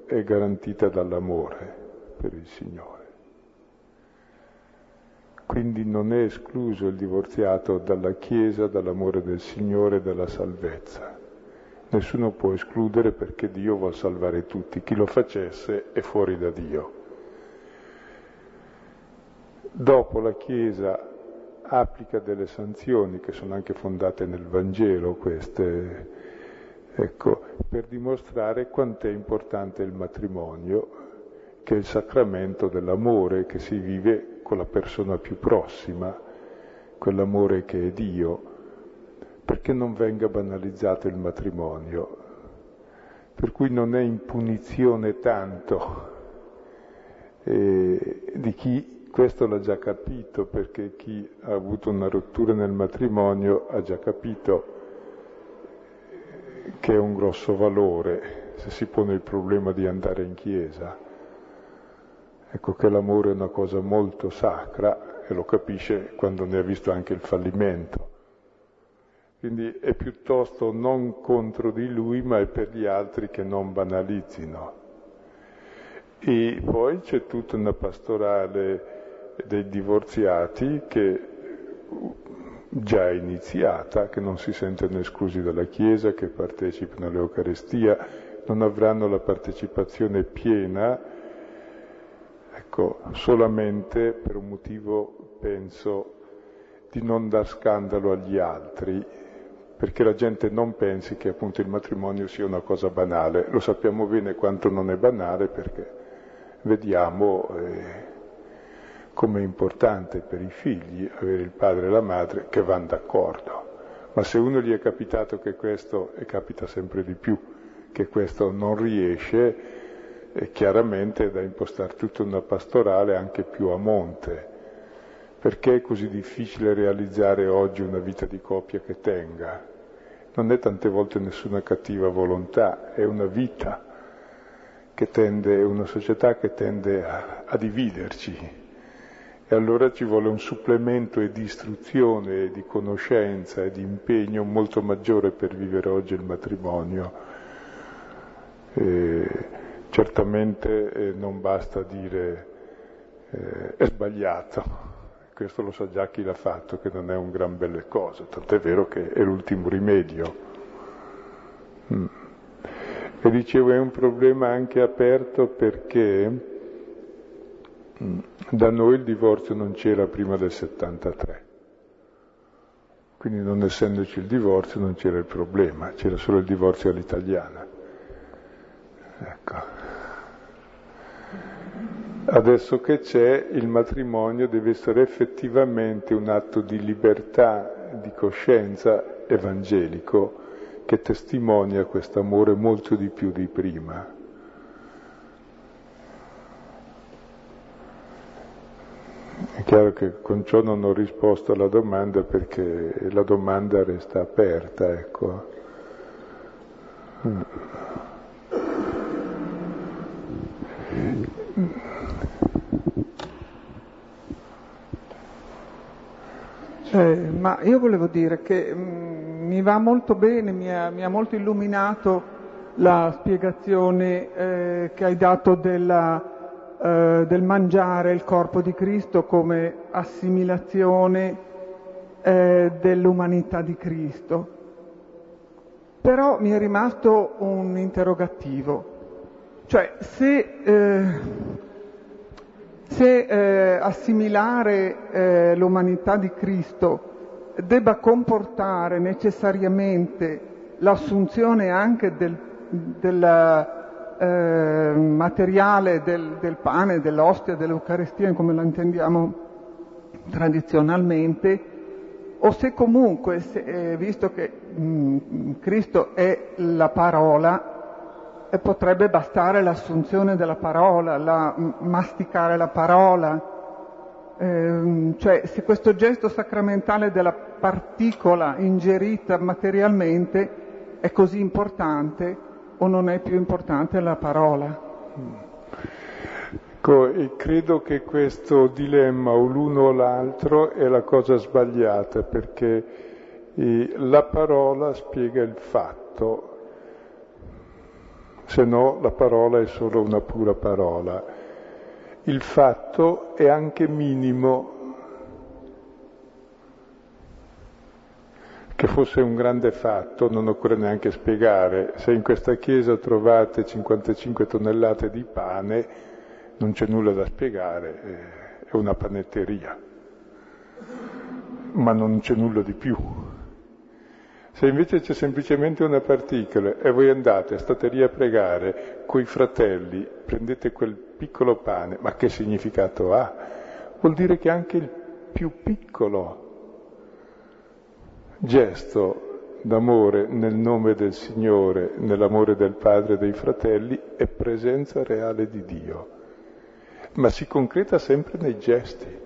è garantita dall'amore per il Signore. Quindi non è escluso il divorziato dalla Chiesa, dall'amore del Signore, dalla salvezza. Nessuno può escludere perché Dio vuole salvare tutti. Chi lo facesse è fuori da Dio. Dopo la Chiesa applica delle sanzioni che sono anche fondate nel Vangelo, queste, ecco, per dimostrare quanto è importante il matrimonio, che è il sacramento dell'amore che si vive con la persona più prossima, quell'amore che è Dio, perché non venga banalizzato il matrimonio. Per cui non è in punizione tanto eh, di chi questo l'ha già capito perché chi ha avuto una rottura nel matrimonio ha già capito che è un grosso valore se si pone il problema di andare in chiesa. Ecco che l'amore è una cosa molto sacra e lo capisce quando ne ha visto anche il fallimento. Quindi è piuttosto non contro di lui, ma è per gli altri che non banalizzino. E poi c'è tutta una pastorale dei divorziati che già iniziata, che non si sentono esclusi dalla Chiesa, che partecipano all'Eucarestia, non avranno la partecipazione piena, ecco, solamente per un motivo, penso, di non dar scandalo agli altri, perché la gente non pensi che appunto il matrimonio sia una cosa banale. Lo sappiamo bene quanto non è banale perché vediamo eh, come è importante per i figli avere il padre e la madre che vanno d'accordo. Ma se uno gli è capitato che questo, e capita sempre di più, che questo non riesce, è chiaramente da impostare tutta una pastorale anche più a monte perché è così difficile realizzare oggi una vita di coppia che tenga? Non è tante volte nessuna cattiva volontà, è una vita che tende, è una società che tende a, a dividerci. E allora ci vuole un supplemento di istruzione, e di conoscenza e di impegno molto maggiore per vivere oggi il matrimonio. E certamente eh, non basta dire eh, è sbagliato, questo lo sa già chi l'ha fatto, che non è un gran belle cosa, tant'è vero che è l'ultimo rimedio. Mm. E dicevo è un problema anche aperto perché da noi il divorzio non c'era prima del 73. Quindi non essendoci il divorzio non c'era il problema, c'era solo il divorzio all'italiana. Ecco. Adesso che c'è, il matrimonio deve essere effettivamente un atto di libertà, di coscienza evangelico che testimonia questo amore molto di più di prima. È chiaro che con ciò non ho risposto alla domanda perché la domanda resta aperta, ecco. Eh, ma io volevo dire che mh, mm, mi va molto bene, mi ha, mi ha molto illuminato la spiegazione eh, che hai dato della, eh, del mangiare il corpo di Cristo come assimilazione eh, dell'umanità di Cristo. Però mi è rimasto un interrogativo, cioè se eh, se eh, assimilare eh, l'umanità di Cristo debba comportare necessariamente l'assunzione anche del, del eh, materiale del, del, pane, dell'ostia, dell'Eucaristia, come la intendiamo tradizionalmente, o se comunque, se, eh, visto che mh, mm, Cristo è la parola, e potrebbe bastare l'assunzione della parola, la, masticare la parola, eh, cioè se questo gesto sacramentale della particola ingerita materialmente è così importante o non è più importante la parola. Ecco, e credo che questo dilemma o l'uno o l'altro è la cosa sbagliata perché eh, la parola spiega il fatto, se no la parola è solo una pura parola. Il fatto è anche minimo, che fosse un grande fatto non occorre neanche spiegare. Se in questa chiesa trovate 55 tonnellate di pane, non c'è nulla da spiegare, è una panetteria, ma non c'è nulla di più. Se invece c'è semplicemente una particola e voi andate, state lì a pregare coi fratelli, prendete quel piccolo pane, ma che significato ha? Vuol dire che anche il più piccolo gesto d'amore nel nome del Signore, nell'amore del Padre e dei fratelli, è presenza reale di Dio, ma si concreta sempre nei gesti.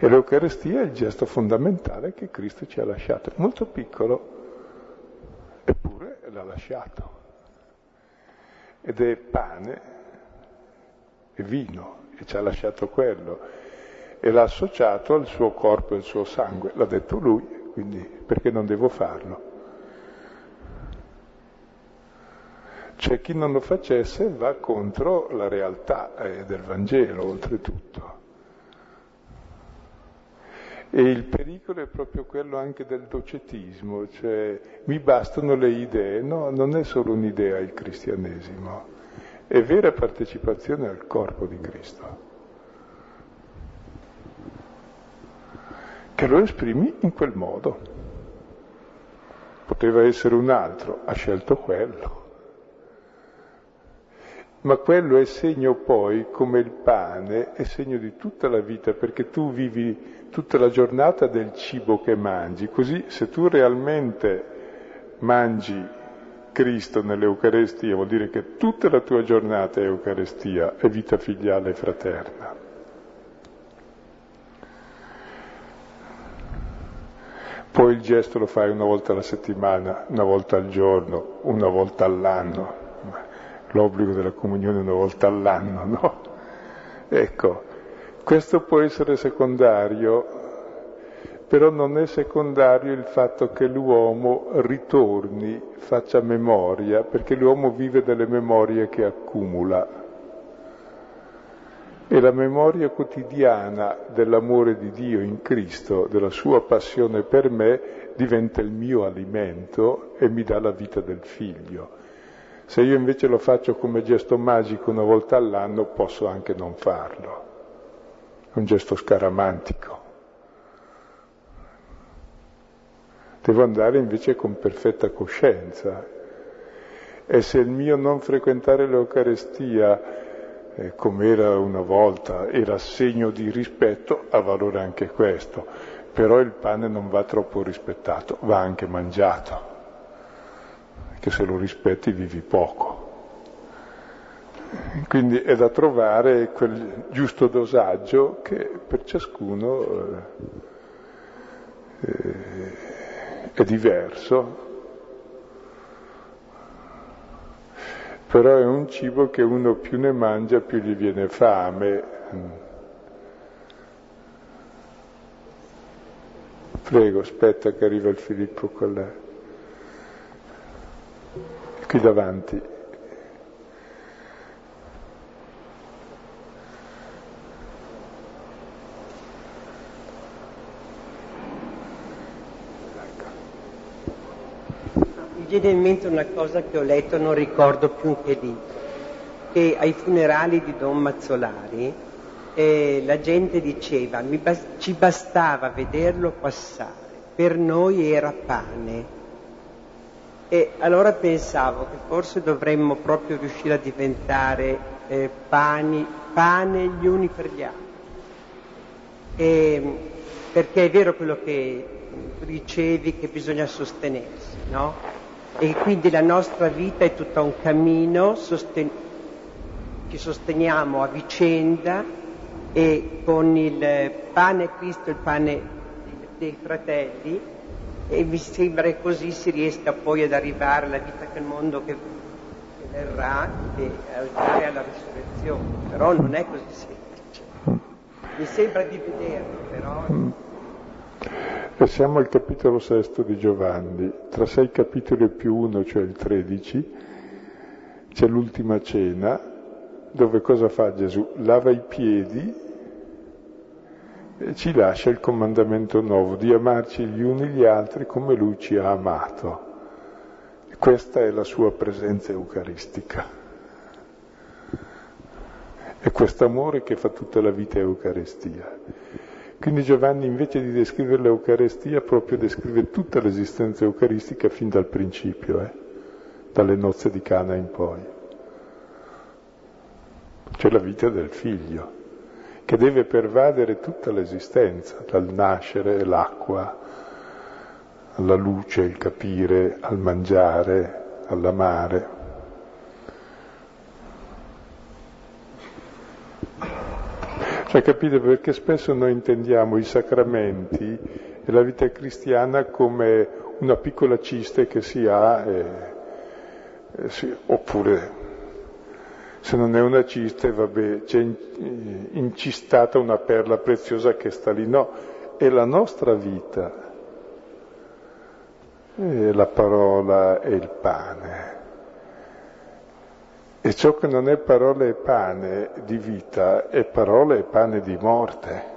E l'Eucaristia è il gesto fondamentale che Cristo ci ha lasciato, molto piccolo, eppure l'ha lasciato. Ed è pane e vino, e ci ha lasciato quello. E l'ha associato al suo corpo e al suo sangue, l'ha detto lui, quindi perché non devo farlo? Cioè chi non lo facesse va contro la realtà eh, del Vangelo, oltretutto. E il pericolo è proprio quello anche del docetismo, cioè mi bastano le idee. No, non è solo un'idea il cristianesimo, è vera partecipazione al corpo di Cristo. Che lo esprimi in quel modo. Poteva essere un altro, ha scelto quello ma quello è segno poi, come il pane, è segno di tutta la vita, perché tu vivi tutta la giornata del cibo che mangi, così se tu realmente mangi Cristo nell'Eucarestia, vuol dire che tutta la tua giornata è Eucarestia, è vita filiale e fraterna. Poi il gesto lo fai una volta alla settimana, una volta al giorno, una volta all'anno l'obbligo della comunione una volta all'anno, no? Ecco, questo può essere secondario, però non è secondario il fatto che l'uomo ritorni, faccia memoria, perché l'uomo vive delle memorie che accumula. E la memoria quotidiana dell'amore di Dio in Cristo, della sua passione per me, diventa il mio alimento e mi dà la vita del figlio. Se io invece lo faccio come gesto magico una volta all'anno, posso anche non farlo. È un gesto scaramantico. Devo andare invece con perfetta coscienza. E se il mio non frequentare l'Eucarestia, eh, come era una volta, era segno di rispetto, ha valore anche questo. Però il pane non va troppo rispettato, va anche mangiato che se lo rispetti vivi poco. Quindi è da trovare quel giusto dosaggio che per ciascuno eh, è diverso, però è un cibo che uno più ne mangia più gli viene fame. Prego, aspetta che arriva il Filippo con lei qui davanti. Viene in mente una cosa che ho letto, non ricordo più che lì, che ai funerali di Don Mazzolari eh, la gente diceva bas- ci bastava vederlo passare, per noi era pane e allora pensavo che forse dovremmo proprio riuscire a diventare eh, pani, pane gli uni per gli altri. E, perché è vero quello che ricevi che bisogna sostenersi, no? E quindi la nostra vita è tutta un cammino, sosten- ci sosteniamo a vicenda e con il pane Cristo, il pane dei fratelli, e mi sembra che così si riesca poi ad arrivare alla vita che il mondo che verrà e alla risurrezione, però non è così semplice. Mi sembra di vederlo, però. E siamo al capitolo sesto di Giovanni, tra sei capitoli più uno, cioè il 13, c'è l'ultima cena, dove cosa fa Gesù? Lava i piedi ci lascia il comandamento nuovo di amarci gli uni gli altri come lui ci ha amato. Questa è la sua presenza eucaristica. È questo amore che fa tutta la vita Eucaristia. Quindi Giovanni invece di descrivere l'Eucaristia proprio descrive tutta l'esistenza eucaristica fin dal principio, eh? dalle nozze di Cana in poi. C'è la vita del figlio che deve pervadere tutta l'esistenza, dal nascere, l'acqua, alla luce, il capire, al mangiare, all'amare. Cioè capite perché spesso noi intendiamo i sacramenti e la vita cristiana come una piccola ciste che si ha, e, e si, oppure se non è una cista, vabbè, c'è incistata una perla preziosa che sta lì. No, è la nostra vita. E la parola è il pane. E ciò che non è parola e pane di vita è parola e pane di morte.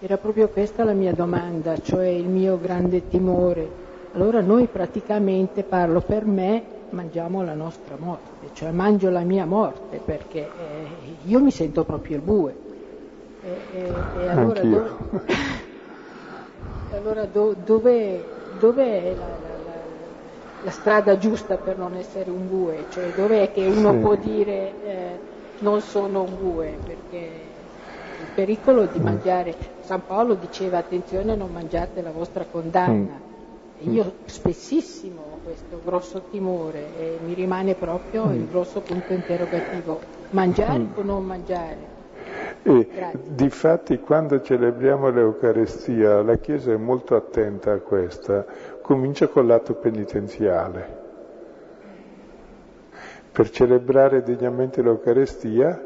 Era proprio questa la mia domanda, cioè il mio grande timore. Allora noi praticamente, parlo per me, mangiamo la nostra morte, cioè mangio la mia morte perché eh, io mi sento proprio il bue. E, e, e allora, do, <laughs> allora do, dove, dove è la, la, la, strada giusta per non essere un bue? Cioè dov'è che uno sì. può dire eh, non sono un bue? Perché il pericolo di mm. mangiare, San Paolo diceva attenzione non mangiate la vostra condanna. Mm. Io spessissimo ho questo grosso timore e mi rimane proprio mm. il grosso punto interrogativo. Mangiare mm. o non mangiare? E difatti quando celebriamo l'Eucarestia, la Chiesa è molto attenta a questa, comincia col lato penitenziale. Per celebrare degnamente l'Eucarestia,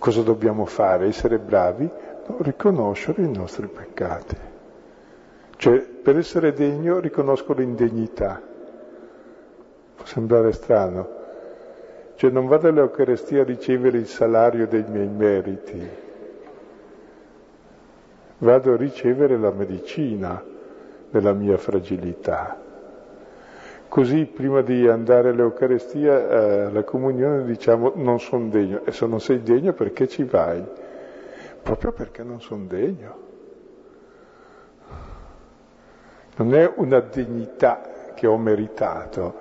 cosa dobbiamo fare? Essere bravi? No, riconoscere i nostri peccati. Cioè, per essere degno riconosco l'indegnità. Può sembrare strano, cioè non vado all'Eucarestia a ricevere il salario dei miei meriti, vado a ricevere la medicina della mia fragilità. Così prima di andare all'Eucarestia, eh, alla comunione, diciamo non sono degno. E se non sei degno perché ci vai? Proprio perché non sono degno. Non è una dignità che ho meritato,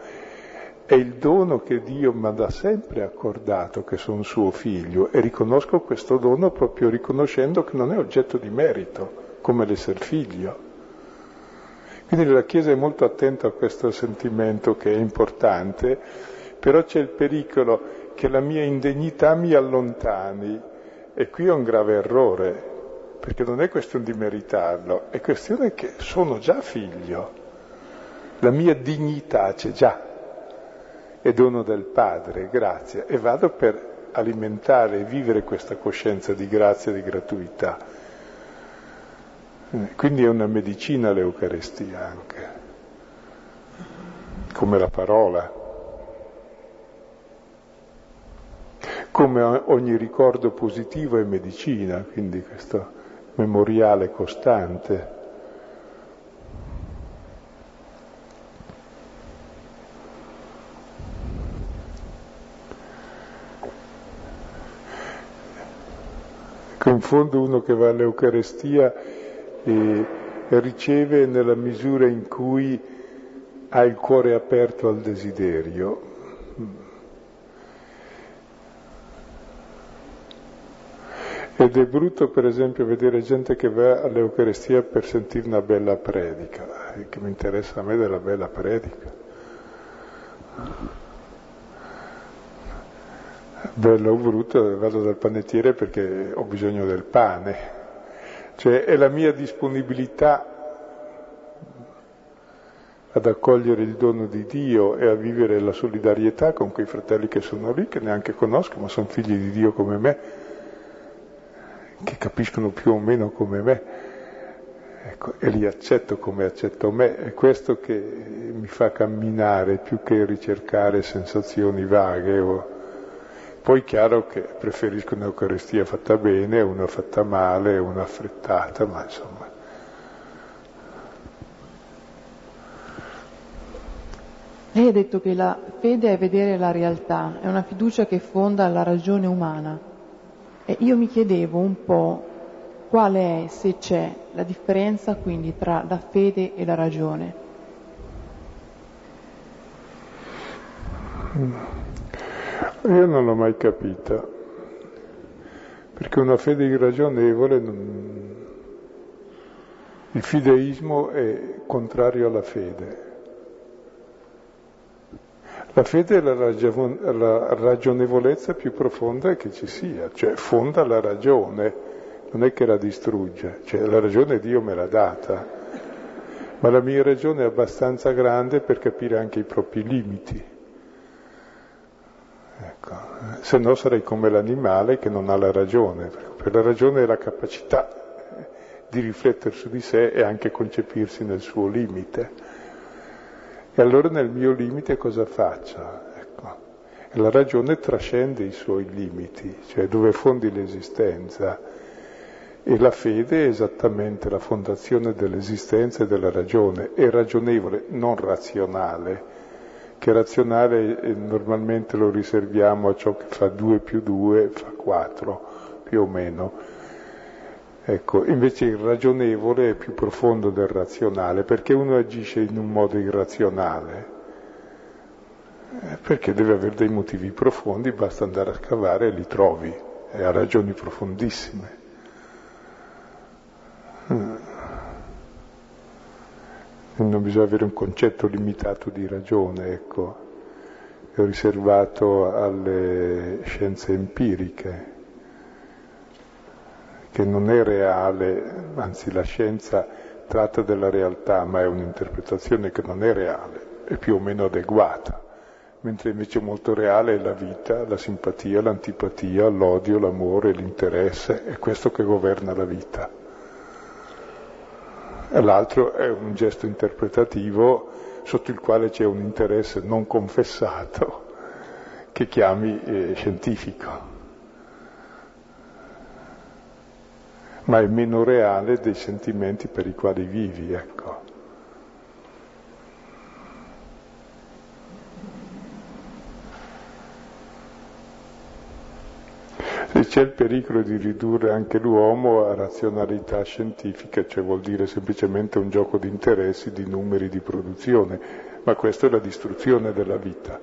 è il dono che Dio mi ha da sempre accordato che sono suo figlio e riconosco questo dono proprio riconoscendo che non è oggetto di merito, come l'essere figlio. Quindi la Chiesa è molto attenta a questo sentimento che è importante, però c'è il pericolo che la mia indegnità mi allontani. E qui è un grave errore, perché non è questione di meritarlo, è questione che sono già figlio, la mia dignità c'è già. È dono del Padre, grazia, e vado per alimentare e vivere questa coscienza di grazia e di gratuità. Quindi è una medicina l'Eucarestia anche, come la parola, come ogni ricordo positivo è medicina, quindi questo memoriale costante. in fondo uno che va all'Eucarestia e riceve nella misura in cui ha il cuore aperto al desiderio. Ed è brutto per esempio vedere gente che va all'Eucarestia per sentire una bella predica, eh, che mi interessa a me della bella predica bello o brutto, vado dal panettiere perché ho bisogno del pane. Cioè è la mia disponibilità ad accogliere il dono di Dio e a vivere la solidarietà con quei fratelli che sono lì, che neanche conosco, ma sono figli di Dio come me, che capiscono più o meno come me, ecco, e li accetto come accetto me. È questo che mi fa camminare più che ricercare sensazioni vaghe o poi è chiaro che preferisco un'Eucaristia fatta bene, una fatta male, una affrettata, ma insomma. Lei ha detto che la fede è vedere la realtà, è una fiducia che fonda la ragione umana. E io mi chiedevo un po' quale è, se c'è, la differenza quindi tra la fede e la ragione. Mm. Io non l'ho mai capita, perché una fede irragionevole, non... il fideismo è contrario alla fede. La fede è la, ragion... la ragionevolezza più profonda che ci sia, cioè fonda la ragione, non è che la distrugge, cioè la ragione Dio me l'ha data, ma la mia ragione è abbastanza grande per capire anche i propri limiti. Ecco. Se no sarei come l'animale che non ha la ragione, perché la ragione è la capacità di riflettere su di sé e anche concepirsi nel suo limite. E allora nel mio limite cosa faccio? Ecco. La ragione trascende i suoi limiti, cioè dove fondi l'esistenza. E la fede è esattamente la fondazione dell'esistenza e della ragione, è ragionevole, non razionale, che razionale normalmente lo riserviamo a ciò che fa 2 più 2 fa 4, più o meno. Ecco, invece il ragionevole è più profondo del razionale, perché uno agisce in un modo irrazionale? Eh, perché deve avere dei motivi profondi, basta andare a scavare e li trovi, e ha ragioni profondissime. Mm. Non bisogna avere un concetto limitato di ragione, ecco, riservato alle scienze empiriche, che non è reale, anzi la scienza tratta della realtà, ma è un'interpretazione che non è reale, è più o meno adeguata, mentre invece molto reale è la vita, la simpatia, l'antipatia, l'odio, l'amore, l'interesse, è questo che governa la vita l'altro è un gesto interpretativo sotto il quale c'è un interesse non confessato che chiami eh, scientifico, ma è meno reale dei sentimenti per i quali vivi, ecco. E c'è il pericolo di ridurre anche l'uomo a razionalità scientifica, cioè vuol dire semplicemente un gioco di interessi, di numeri, di produzione, ma questa è la distruzione della vita.